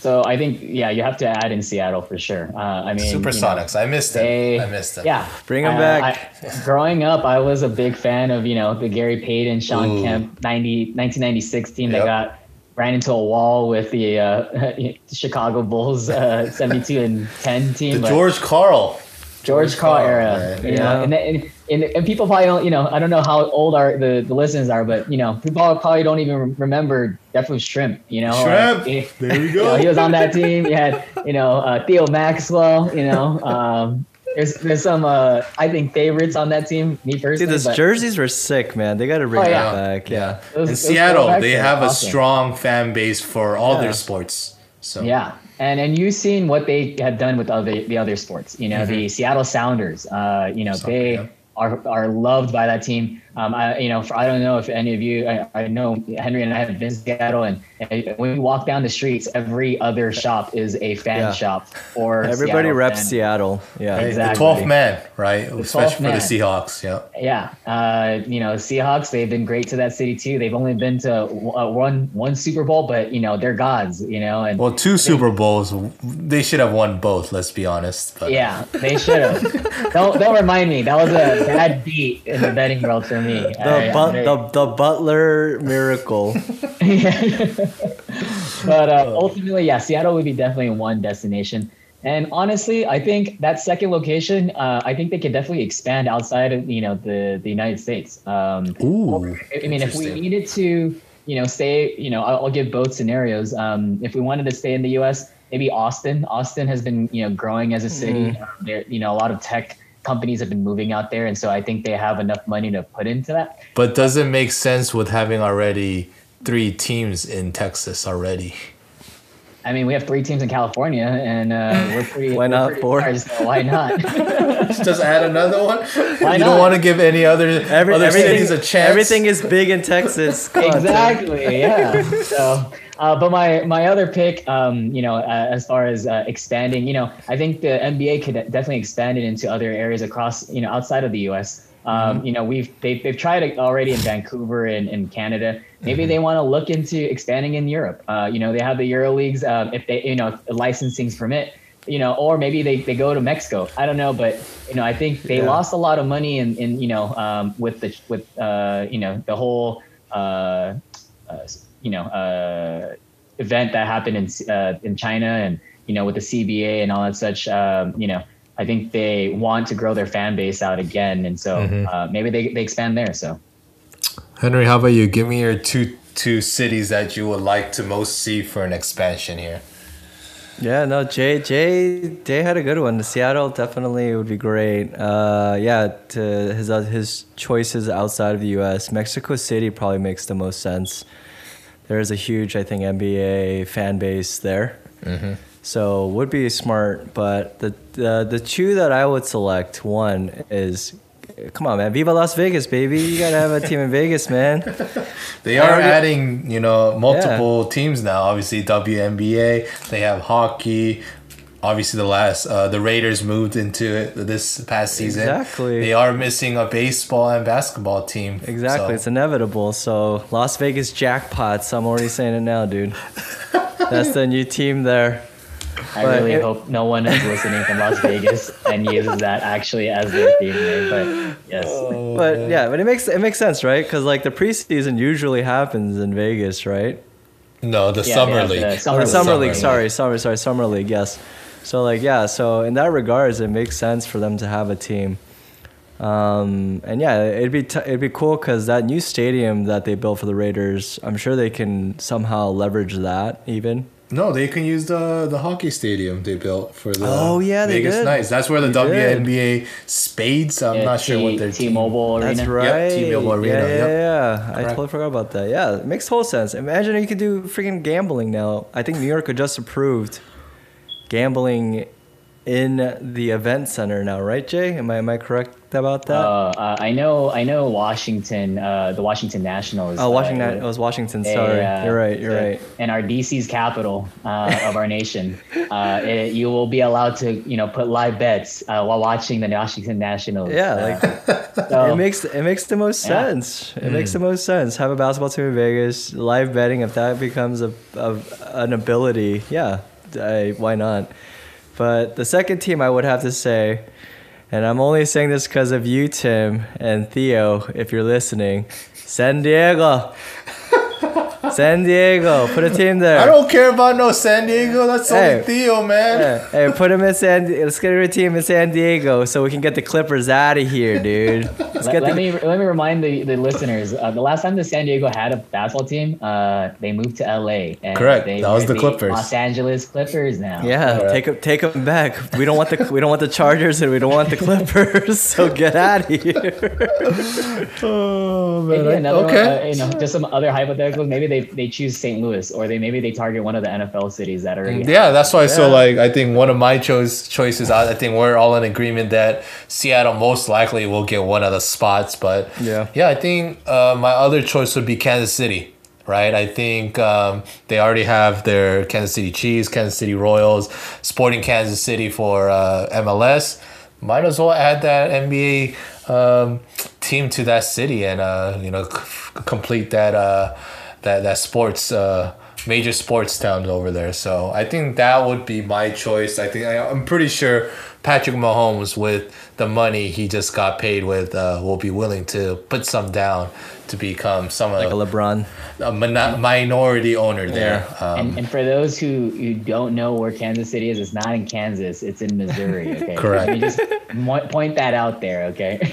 So I think yeah, you have to add in Seattle for sure. Uh, I mean, you know, Supersonics. I missed them. they- I missed them. Yeah, Bring 'em Uh, back. I, growing up, I was a big fan of you know the Gary Payton, Sean Ooh. Kemp 90, 1996 team Yep. that got ran into a wall with the uh, Chicago Bulls uh, 72 and 10 team. The George Karl. George Karl Karl, era. man. You Yeah. know, and, and, and and people probably don't. You know, I don't know how old our the, the listeners are, but you know, people probably don't even remember definitely Shrimp. You know, Shrimp. Like, he- There we you know, go. he was on that team. You had you know uh, Theo Maxwell. You know, um, there's there's some uh, I think favorites on that team. Me personally, Dude, those but jerseys were sick, man. They got to bring Oh, that yeah. back. Yeah. those- In those Seattle, they are have a strong fan base for all Yeah. their sports. So Yeah, and and you've seen what they have done with other the other sports. You know, the Seattle Sounders. Uh, you know, Soccer, they yeah. are are loved by that team. Um, I you know, for, I don't know if any of you. I, I know Henry and I have been to Seattle, and, and when we walk down the streets, every other shop is a fan Yeah. shop for Everybody Seattle reps fan. Seattle. Yeah. Hey, Exactly. the twelfth man, right? Especially 12th for the. Seahawks. Yeah. Yeah, uh, you know, Seahawks. They've been great to that city too. They've only been to uh, one one Super Bowl, but you know they're gods. You know, and Well, two Super Bowls. They should have won both. Let's be honest. But Yeah, they should have. don't don't remind me. That was a bad beat in the betting world for me. The, I- but, very- the, the Butler miracle. but uh, ultimately, yeah, Seattle would be definitely one destination. And honestly, I think that second location, uh, I think they could definitely expand outside of you know the the United States. Um, Ooh, I mean, if we needed to, you know, stay, you know, I'll, I'll give both scenarios. Um, if we wanted to stay in the U.S., maybe Austin. Austin has been, you know, growing as a city. Um, there, you know, a lot of tech companies have been moving out there, and so I think they have enough money to put into that. But does it make sense with having already three teams in Texas already? I mean, we have three teams in California, and uh, we're pretty. Why we're not pretty four? large, so why not? Just add another one. Why you not? don't want to give any other Every, other cities a chance. everything is big in Texas. Come on, Tim. exactly. Yeah. So, uh, but my my other pick, um, you know, uh, as far as uh, expanding, you know, I think the NBA could definitely expand it into other areas across, you know, outside of the U.S. Um, You know, we've they've, they've tried it already in Vancouver and in Canada. Maybe they want to look into expanding in Europe. Uh, you know, they have the Euro leagues. Um, if they, you know, licensing's permit. You know, or maybe they, they go to Mexico. I don't know, but you know, I think they Yeah. lost a lot of money in, in you know um, with the with uh, you know the whole uh, uh, you know uh, event that happened in uh, in China and you know with the CBA and all that such. Um, you know, I think they want to grow their fan base out again, and so Mhm. uh, maybe they, they expand there. So Henry, how about you? Give me your two two cities that you would like to most see for an expansion here. Yeah, no, Jay, Jay, Jay had a good one. Seattle definitely would be great. Uh, yeah, to his uh, his choices outside of the U.S., Mexico City probably makes the most sense. There is a huge, I think, NBA fan base there, so would be smart. But the the the two that I would select, one is, come on, man, Viva Las Vegas, baby! You gotta have a team in Vegas, man. They are already- adding, you know, multiple teams now. Obviously, WNBA. They have hockey. Obviously, the last uh, the Raiders moved into it this past season. Exactly. They are missing a baseball and basketball team. Exactly, so- it's inevitable. So Las Vegas jackpots. I'm already saying it now, dude. That's the new team there. I But really it- hope no one is listening from Las Vegas and uses that actually as their theme name. But yes, But yeah, but it makes it makes sense, right? Because like the preseason usually happens in Vegas, right? no, the Yeah, summer they league. the Summer the League. summer, Summer league. league. Sorry, summer. Sorry, summer league. Yes. So like yeah, so in that regards, it makes sense for them to have a team. Um, and yeah, it'd be t- it'd be cool because that new stadium that they built for the Raiders, I'm sure they can somehow leverage that even No, they can use the the hockey stadium they built for the Oh, yeah, they Vegas did. Knights. That's where the They did. WNBA Spades. I'm Yeah, not sure what T- their. T-Mobile Arena. That's right. T-Mobile Arena, Yeah, yeah, yep. yeah. I totally forgot about that. Yeah, it makes total sense. Imagine you could do freaking gambling now. I think New York just approved gambling in the event center now, right, Jay? Am I am I correct about that? Uh, uh, I know, I know. Washington, uh, the Washington Nationals. oh, Washington. uh, it was Washington. Sorry, uh, you're right. You're the- right. And our DC's capital uh, of our nation, uh, it, you will be allowed to, you know, put live bets uh, while watching the Washington Nationals. Yeah, like so- it makes it makes the most Yeah. sense. It makes the most sense. Have a basketball team in Vegas, live betting. If that becomes a, a an ability, yeah, I, why not? But the second team, I would have to say, and I'm only saying this because of you, Tim and Theo, if you're listening, San Diego. San Diego, put a team there. I don't care about no San Diego. That's Hey. only Theo, man. Yeah, hey, put him in San. Let's get a team in San Diego so we can get the Clippers out of here, dude. Let's Let, get let the, me let me remind the, the listeners. Uh, the last time the San Diego had a basketball team, uh, they moved to LA. And Correct. They, That was the Clippers. Los Angeles Clippers now. Yeah, Alright. take them, take them back. We don't want the we don't want the Chargers and we don't want the Clippers. So get out of here. Oh man. Maybe I- another one, okay. uh, you know, just some other hypotheticals. Maybe they, they choose St. Louis, or they maybe they target one of the NFL cities that are. Yeah, that's why. So like, I think one of my choice choices. I I think we're all in agreement that Seattle most likely will get one of the spots. But Yeah. yeah, I think uh, my other choice would be Kansas City. Right, I think um, they already have their Kansas City Chiefs, Kansas City Royals, Sporting Kansas City for uh, MLS. Might as well add that NBA um, team to that city and uh, you know c- complete that uh, that that sports uh, major sports town over there. So I think that would be my choice. I think I, I'm pretty sure Patrick Mahomes with the money he just got paid with uh, will be willing to put some down to become some Like a of LeBron. a min- minority owner there. Um, And, and for those who, who don't know where Kansas City is, it's not in Kansas. It's in Missouri. Okay. Correct. Let me just mo- point that out there. Okay.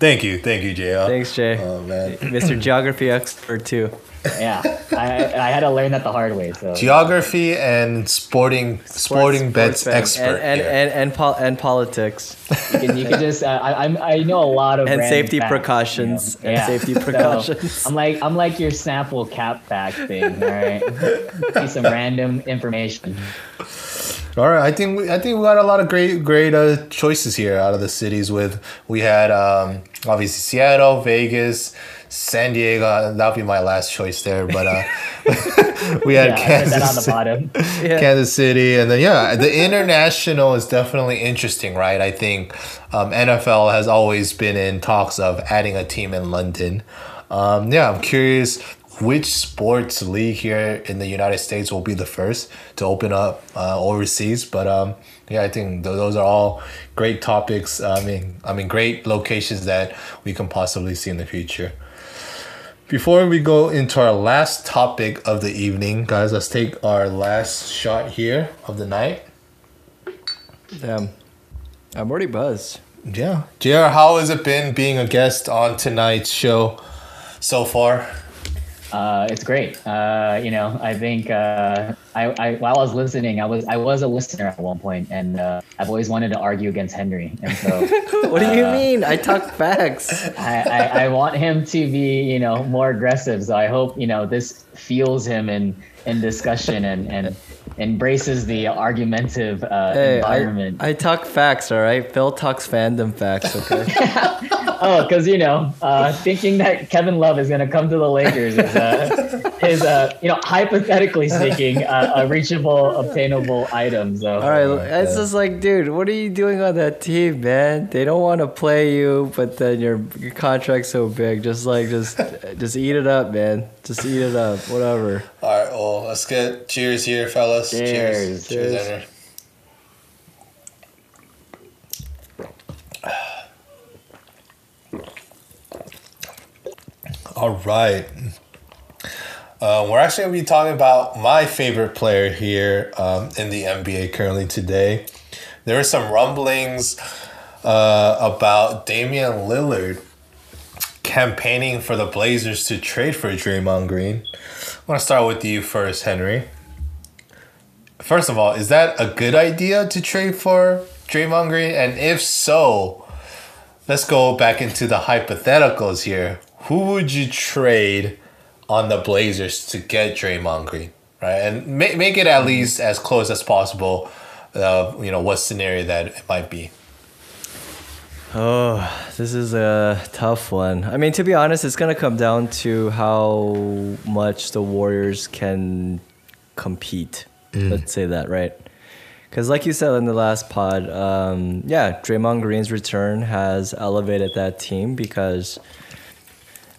thank you, thank you, JL. Thanks, Jay. Oh man. Mr. Geography expert too. Yeah. I, I had to learn that the hard way. So. Geography and sporting sporting bets Sports expert. and and and and, pol- and politics You can, you can just uh, I I'm, I know a lot of and safety facts, you know? precautions and Yeah. safety So, precautions. I'm like I'm like your Snapple cap back thing. All right, see some random information. All right, I think we, I think we got a lot of great great uh, choices here out of the cities. With we had um, obviously Seattle, Vegas, San Diego. That'll be my last choice there. But uh, we had Yeah, put on the Kansas. Yeah. Kansas City, and then yeah, the international is definitely interesting, right? I think um, NFL has always been in talks of adding a team in London. Um, yeah, I'm curious which sports league here in the United States will be the first to open up uh, overseas. But um, yeah, I think th- those are all great topics. I mean, I mean, great locations that we can possibly see in the future. Before we go into our last topic of the evening, guys, let's take our last shot here of the night. Damn, I'm already buzzed. Yeah. JR, how has it been being a guest on tonight's show so far? Uh, it's great. Uh, you know, I think uh, I, I while I was listening, I was I was a listener at one point, and uh, I've always wanted to argue against Henry, and so What do you Uh, mean? I talk facts. I, I, I want him to be you know more aggressive. So I hope you know this fuels him in in discussion and and embraces the argumentative uh, Hey, environment. I, I talk facts, all right? Phil talks fandom facts, okay? Oh, because you know, uh, thinking that Kevin Love is going to come to the Lakers is, uh, is uh, you know, hypothetically speaking, uh, a reachable, obtainable item. So, All right, my it's just like, dude, what are you doing on that team, man? They don't want to play you, but then your, your contract's so big. Just like, just, just eat it up, man. Just eat it up, whatever. All right, well, let's get cheers here, fellas. Cheers. Cheers, Cheers. Henry. All right. Uh, we're actually going to be talking about my favorite player here um, in the NBA currently today. There are some rumblings uh, about Damian Lillard campaigning for the Blazers to trade for Draymond Green. I want to start with you first, Henry. first of all, is that a good idea to trade for Draymond Green? And if so, let's go back into the hypotheticals here. Who would you trade on the Blazers to get Draymond Green? Right, and make, make it at least as close as possible. Uh, you know what scenario that it might be. Oh, this is a tough one. I mean, to be honest, it's gonna come down to how much the Warriors can compete. Let's say that, right? Because, like you said in the last pod, um, yeah, Draymond Green's return has elevated that team because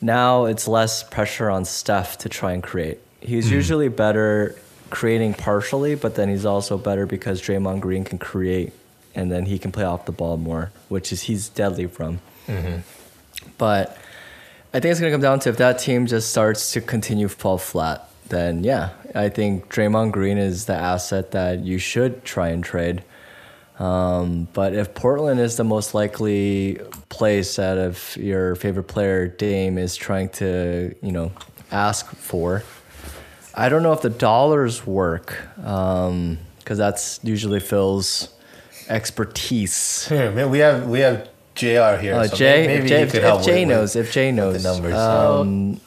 now it's less pressure on Steph to try and create. He's hmm. usually better creating partially, but then he's also better because Draymond Green can create and then he can play off the ball more, which is he's deadly from. Mm-hmm. But I think it's gonna come down to if that team just starts to continue fall flat, then yeah, I think Draymond Green is the asset that you should try and trade. Um, but if Portland is the most likely place out of your favorite player, Dame, is trying to, you know, ask for, I don't know if the dollars work because that's usually Phil's expertise. Here, man, we have we have Jr. here. Uh, so Jay, maybe if Jay, he if, could help if Jay with- knows, if Jay knows, the numbers. um,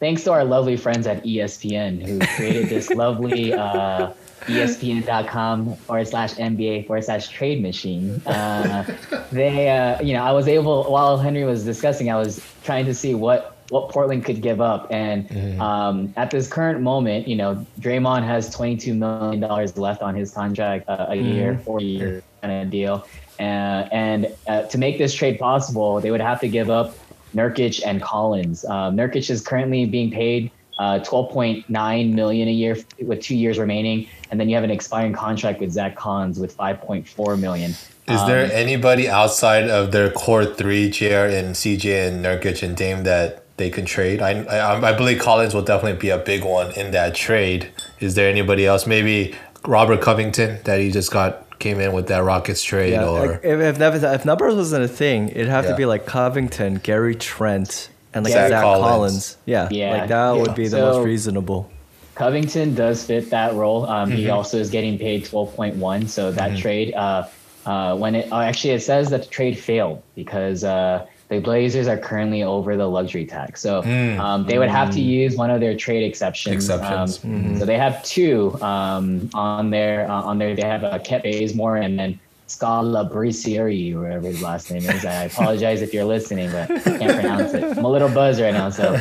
Thanks to our lovely friends at ESPN who created this lovely uh, ESPN.com forward slash NBA forward slash trade machine. Uh, they, uh, you know, I was able while Henry was discussing, I was trying to see what what Portland could give up, and um, at this current moment, you know, Draymond has twenty two million dollars left on his contract, uh, a year, four year kind of deal, uh, and uh, to make this trade possible, they would have to give up Nurkic and Collins. Um, Nurkic is currently being paid uh, 12.9 million a year with two years remaining, and then you have an expiring contract with Zach Collins with 5.4 million. Is there Um, anybody outside of their core three, JR and CJ and Nurkic and Dame that they can trade? I, I I believe Collins will definitely be a big one in that trade. Is there anybody else? Maybe Robert Covington that he just got came in with that Rockets trade, yeah, or if, if, if numbers wasn't a thing, it'd have Yeah. to be like Covington, Gary Trent, and like Zach Zach, Collins. Collins. Yeah, Yeah. like that Yeah. would be the So- most reasonable. Covington does fit that role. Um, Mm-hmm. He also is getting paid 12.1. So that trade, uh, uh, when it uh, actually it says that the trade failed because uh, the Blazers are currently over the luxury tax. So um, they would have to use one of their trade exceptions. Mm. Exceptions. Um, So they have two um, on their uh, on their. They have uh, Kent Bazemore and then Scala Bricieri, whatever his last name is. I apologize if you're listening, but I can't pronounce it. I'm a little buzzed right now. So,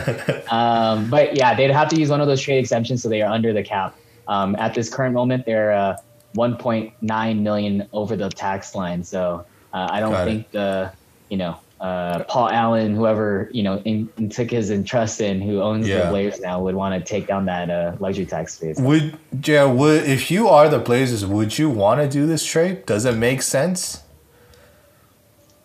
um, but yeah, they'd have to use one of those trade exemptions, so they are under the cap. Um, at this current moment, they're uh, 1.9 million over the tax line. So uh, I don't Got it. think the you know uh, Paul Allen, whoever you know in, in took his interest in, who owns Yeah. the Blazers now, would want to take down that uh, luxury tax space. would JR would if you are the Blazers, would you want to do this trade? Does it make sense?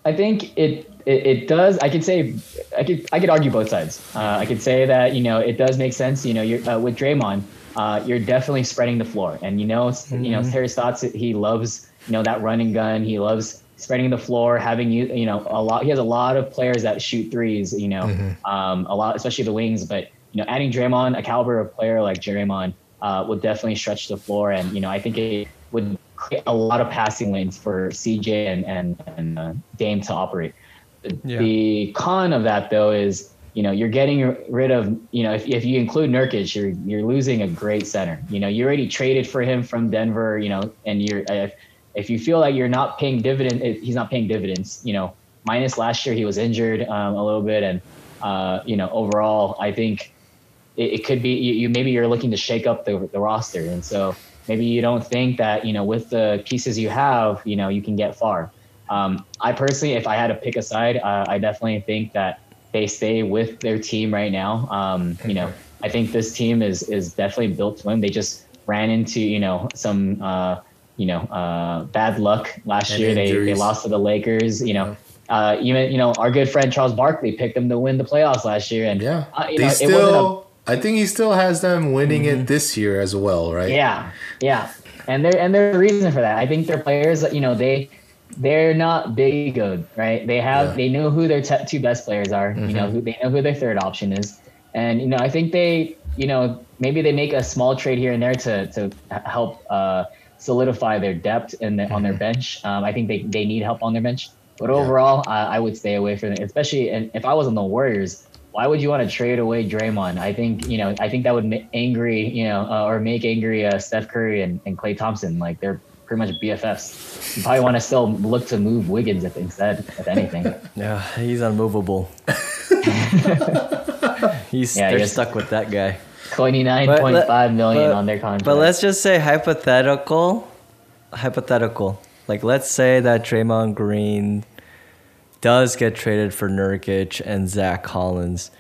I think it, it it does. I could say I could I could argue both sides. Uh, I could say that you know it does make sense. You know, you're uh, with Draymond, uh, you're definitely spreading the floor, and you know s- you know Terry Stotts he loves you know that running gun. He loves spreading the floor, having you you know a lot. He has a lot of players that shoot threes. You know, um, a lot, especially the wings. But you know, adding Draymond, a caliber of player like Draymond, uh, would definitely stretch the floor, and you know, I think it would create a lot of passing lanes for CJ and and, and uh, Dame to operate. The- Yeah. The con of that though is you know you're getting rid of you know if, if you include Nurkic you're you're losing a great center. You know you already traded for him from Denver. You know and you're if, if you feel like you're not paying dividend if he's not paying dividends. You know minus last year he was injured um, a little bit and uh, you know overall I think it, it could be you, you maybe you're looking to shake up the, the roster. And so maybe you don't think that you know with the pieces you have you know you can get far. Um, i personally if i had to pick a side uh, i definitely think that they stay with their team right now. Um, you know i think this team is is definitely built to win. They just ran into you know some uh, you know uh, bad luck last And year they, they lost to the lakers you know uh, even you know our good friend charles barkley picked them to win the playoffs last year and Yeah, uh, they know, it wasn't a- still. I think he still has them winning it this year as well, right? Yeah, yeah, and there and there's a reason for that. I think they're players you know they they're not big good, right? They have Yeah. they know who their te- two best players are. You know who they know who their third option is, and you know I think they you know, maybe they make a small trade here and there to to help uh, solidify their depth the, on their bench. Um, I think they, they need help on their bench. But overall, I, I would stay away from it, especially and if I was on the Warriors. Why would you want to trade away Draymond? I think you know. I think that would ma- angry you know, uh, or make angry uh, Steph Curry and, and Klay Thompson. Like they're pretty much BFFs. You probably want to still look to move Wiggins if instead, if anything. Yeah, he's unmovable. he's Yeah, they're stuck with that guy. Twenty nine point five million but- on their contract. But let's just say hypothetical, hypothetical. Like let's say that Draymond Green does get traded for Nurkic and Zach Collins.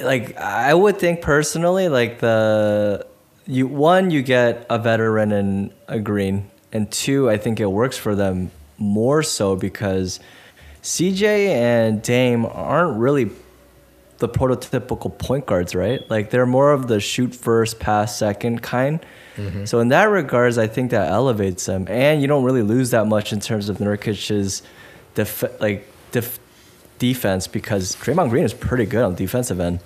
Like I would think personally, like the you one you get a veteran and a Green, and two I think it works for them more so because CJ and Dame aren't really the prototypical point guards, right? Like they're more of the shoot first, pass second kind. Mm-hmm. So in that regards, I think that elevates them, and you don't really lose that much in terms of Nurkic's def- like def- defense because Draymond Green is pretty good on defensive end.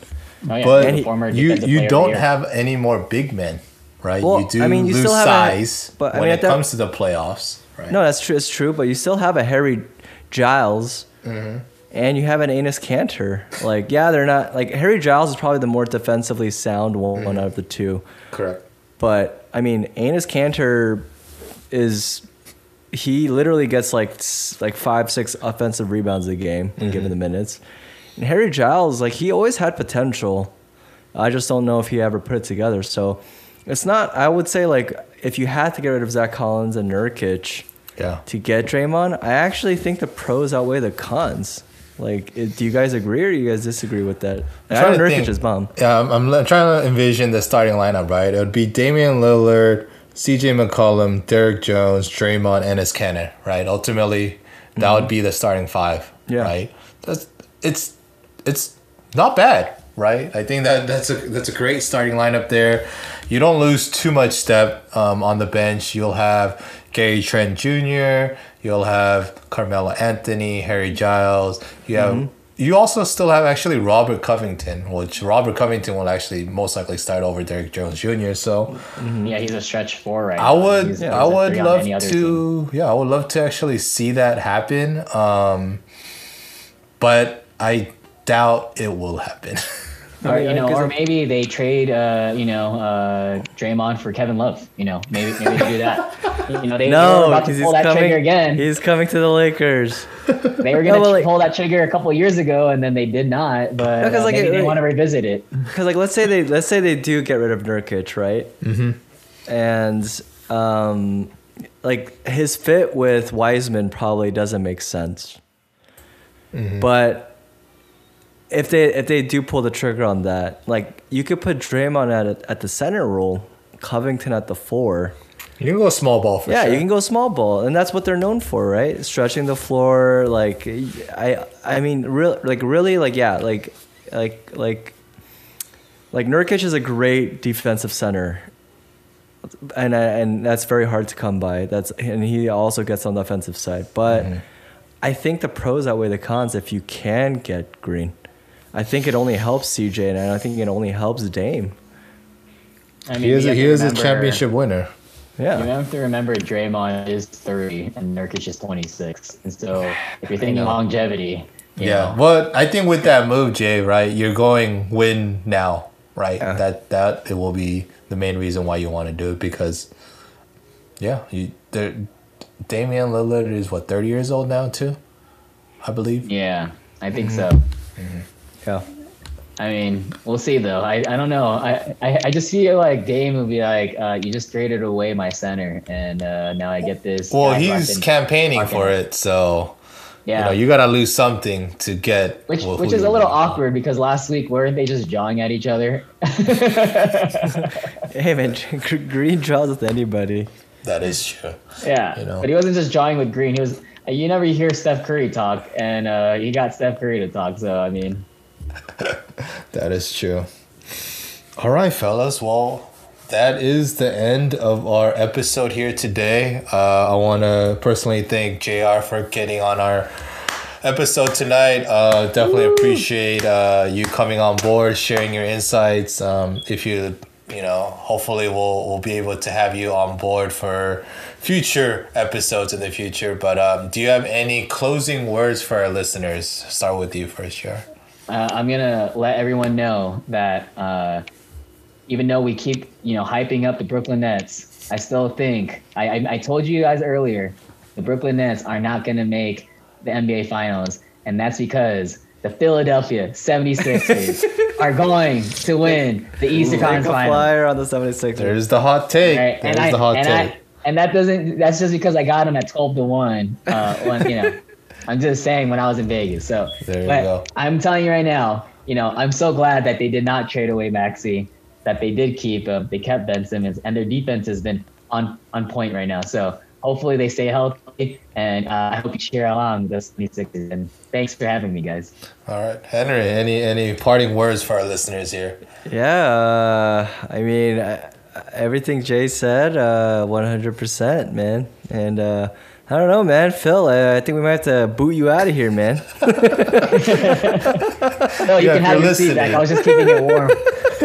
Oh, yeah, But he- you you don't have any more big men, right? Well, you do I mean, you lose still have a- size but, I when mean, it that- comes to the playoffs, right? No, that's true. It's true, but you still have a Harry Giles, mm-hmm. And you have an Enes Kanter. Like, yeah, they're not like Harry Giles is probably the more defensively sound one, one out of the two. correct. But I mean, Enes Kanter is he literally gets like like five six offensive rebounds a game when given mm-hmm. the minutes. And Harry Giles, like he always had potential. I just don't know if he ever put it together. So it's not. I would say like if you had to get rid of Zach Collins and Nurkic Yeah. to get Draymond, I actually think the pros outweigh the cons. Like, it, do you guys agree or do you guys disagree with that? I trying know to Nurkic think. is bomb. Yeah, I'm, I'm l- trying to envision the starting lineup, right? It would be Damian Lillard, CJ McCollum, Derrick Jones, Draymond, and his Kenner, right? Ultimately, that would be the starting five, Mm-hmm. Yeah. right? That's it's it's not bad, right? I think that that's a that's a great starting lineup there. You don't lose too much step um, on the bench. You'll have Gary Trent Jr. You'll have Carmelo Anthony, Harry Giles. You have Mm-hmm. you also still have actually Robert Covington, which Robert Covington will actually most likely start over Derrick Jones Jr. So Yeah, he's a stretch four right I now. would He's- I he's would love other team. to yeah, I would love to actually see that happen. Um but I doubt it will happen. Or you know, or maybe they trade, uh, you know, uh, Draymond for Kevin Love. You know, maybe maybe they do that. You know, they, they were No, about because to he's pull that coming. trigger again. He's coming to the Lakers. They were gonna but, like- pull that trigger a couple years ago, and then they did not. But No, 'cause, uh, like, maybe it- they want to revisit it. Because like let's say they let's say they do get rid of Nurkic, right? Mm-hmm. And um, like his fit with Wiseman probably doesn't make sense. But if they if they do pull the trigger on that, like you could put Draymond at at the center role, Covington at the four. you can go small ball for yeah, sure. you can go small ball, and that's what they're known for, right? Stretching the floor, like I, I mean, real, like really, like yeah, like, like, like, like Nurkic is a great defensive center, and and that's very hard to come by. That's and he also gets on the offensive side, but mm-hmm. I think the pros outweigh the cons if you can get Green. I think it only helps CJ, and I think it only helps Dame. I mean, he is a, he to is a championship winner. Yeah. You have to remember Draymond is 30 and Nurkic is 26. And so if you're thinking longevity, you Yeah. know, But I think with that move, Jay, right, you're going win now, right? Yeah. That that it will be the main reason why you want to do it because yeah, you there Damian Lillard is what, thirty years old now too? I believe. yeah, I think Mm-hmm. so. Yeah. I mean, we'll see though. I, I don't know. I, I, I just feel like Dame will be like, uh, you just traded away my center, and uh, now I get this. Well, he's fucking- campaigning fucking- for it, so Yeah, you know you gotta lose something to get which who- which who is a little want. awkward because last week weren't they just jawing at each other? Hey man, Green draws with anybody. That is true. yeah, You know. but he wasn't just jawing with Green. He was. You never hear Steph Curry talk, and uh, he got Steph Curry to talk. So I mean, That is true. All right, fellas. Well, that is the end of our episode here today. Uh, I want to personally thank JR for getting on our episode tonight. Uh, definitely appreciate uh, you coming on board, sharing your insights. Um, if you, you know, hopefully we'll we'll be able to have you on board for future episodes in the future. But um, do you have any closing words for our listeners? Start with you first, sure. Uh, I'm gonna let everyone know that uh, even though we keep you know hyping up the Brooklyn Nets, I still think I, I, I told you guys earlier the Brooklyn Nets are not gonna make the NBA Finals, and that's because the Philadelphia 76ers are going to win the Eastern Take a Conference Finals. flyer on the 76ers. There's the hot take. Right, There's and I, the hot and take. I, and that doesn't. That's just because I got him at twelve to one. Uh, when, you know, I'm just saying when I was in Vegas. So, There you go. I'm telling you right now. You know, I'm so glad that they did not trade away Maxey. That they did keep him. They kept Ben Simmons, and their defense has been on on point right now. So hopefully they stay healthy, and uh, I hope you cheer along the 76ers. And thanks for having me, guys. All right, Henry. Any any parting words for our listeners here? Yeah, uh, I mean, uh, everything Jay said, uh, 100%, man. And uh, I don't know, man. Phil, uh, I think we might have to boot you out of here, man. No, you Yeah, if can have you're your seat back. listening. I was just keeping it warm.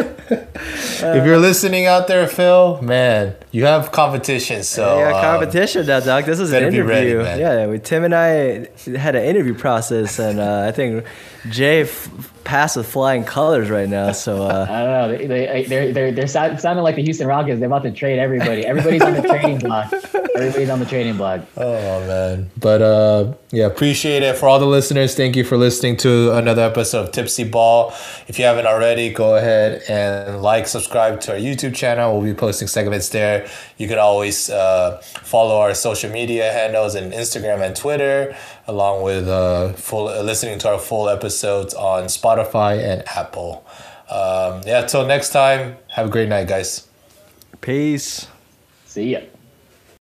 if you're listening out there, Phil, man, you have competition. So yeah, um, competition now, Doc. This is an better be interview. ready, man. yeah, we, Tim and I had an interview process, and uh, I think Jay f- passed with flying colors right now. So uh, I don't know. They, they, they're, they're, they're sound- sounding like the Houston Rockets. They're about to trade everybody. Everybody's on the trading block. Everybody's on the trading block. Oh man, but uh, yeah, appreciate it for all the listeners. Thank you for listening to another episode of Tipsy Ball. If you haven't already, go ahead and like, subscribe to our YouTube channel. We'll be posting segments there. You can always uh, follow our social media handles and Instagram and Twitter, along with uh, full uh, listening to our full episodes on Spotify and Apple. Um, yeah, till next time. Have a great night, guys. peace. See ya.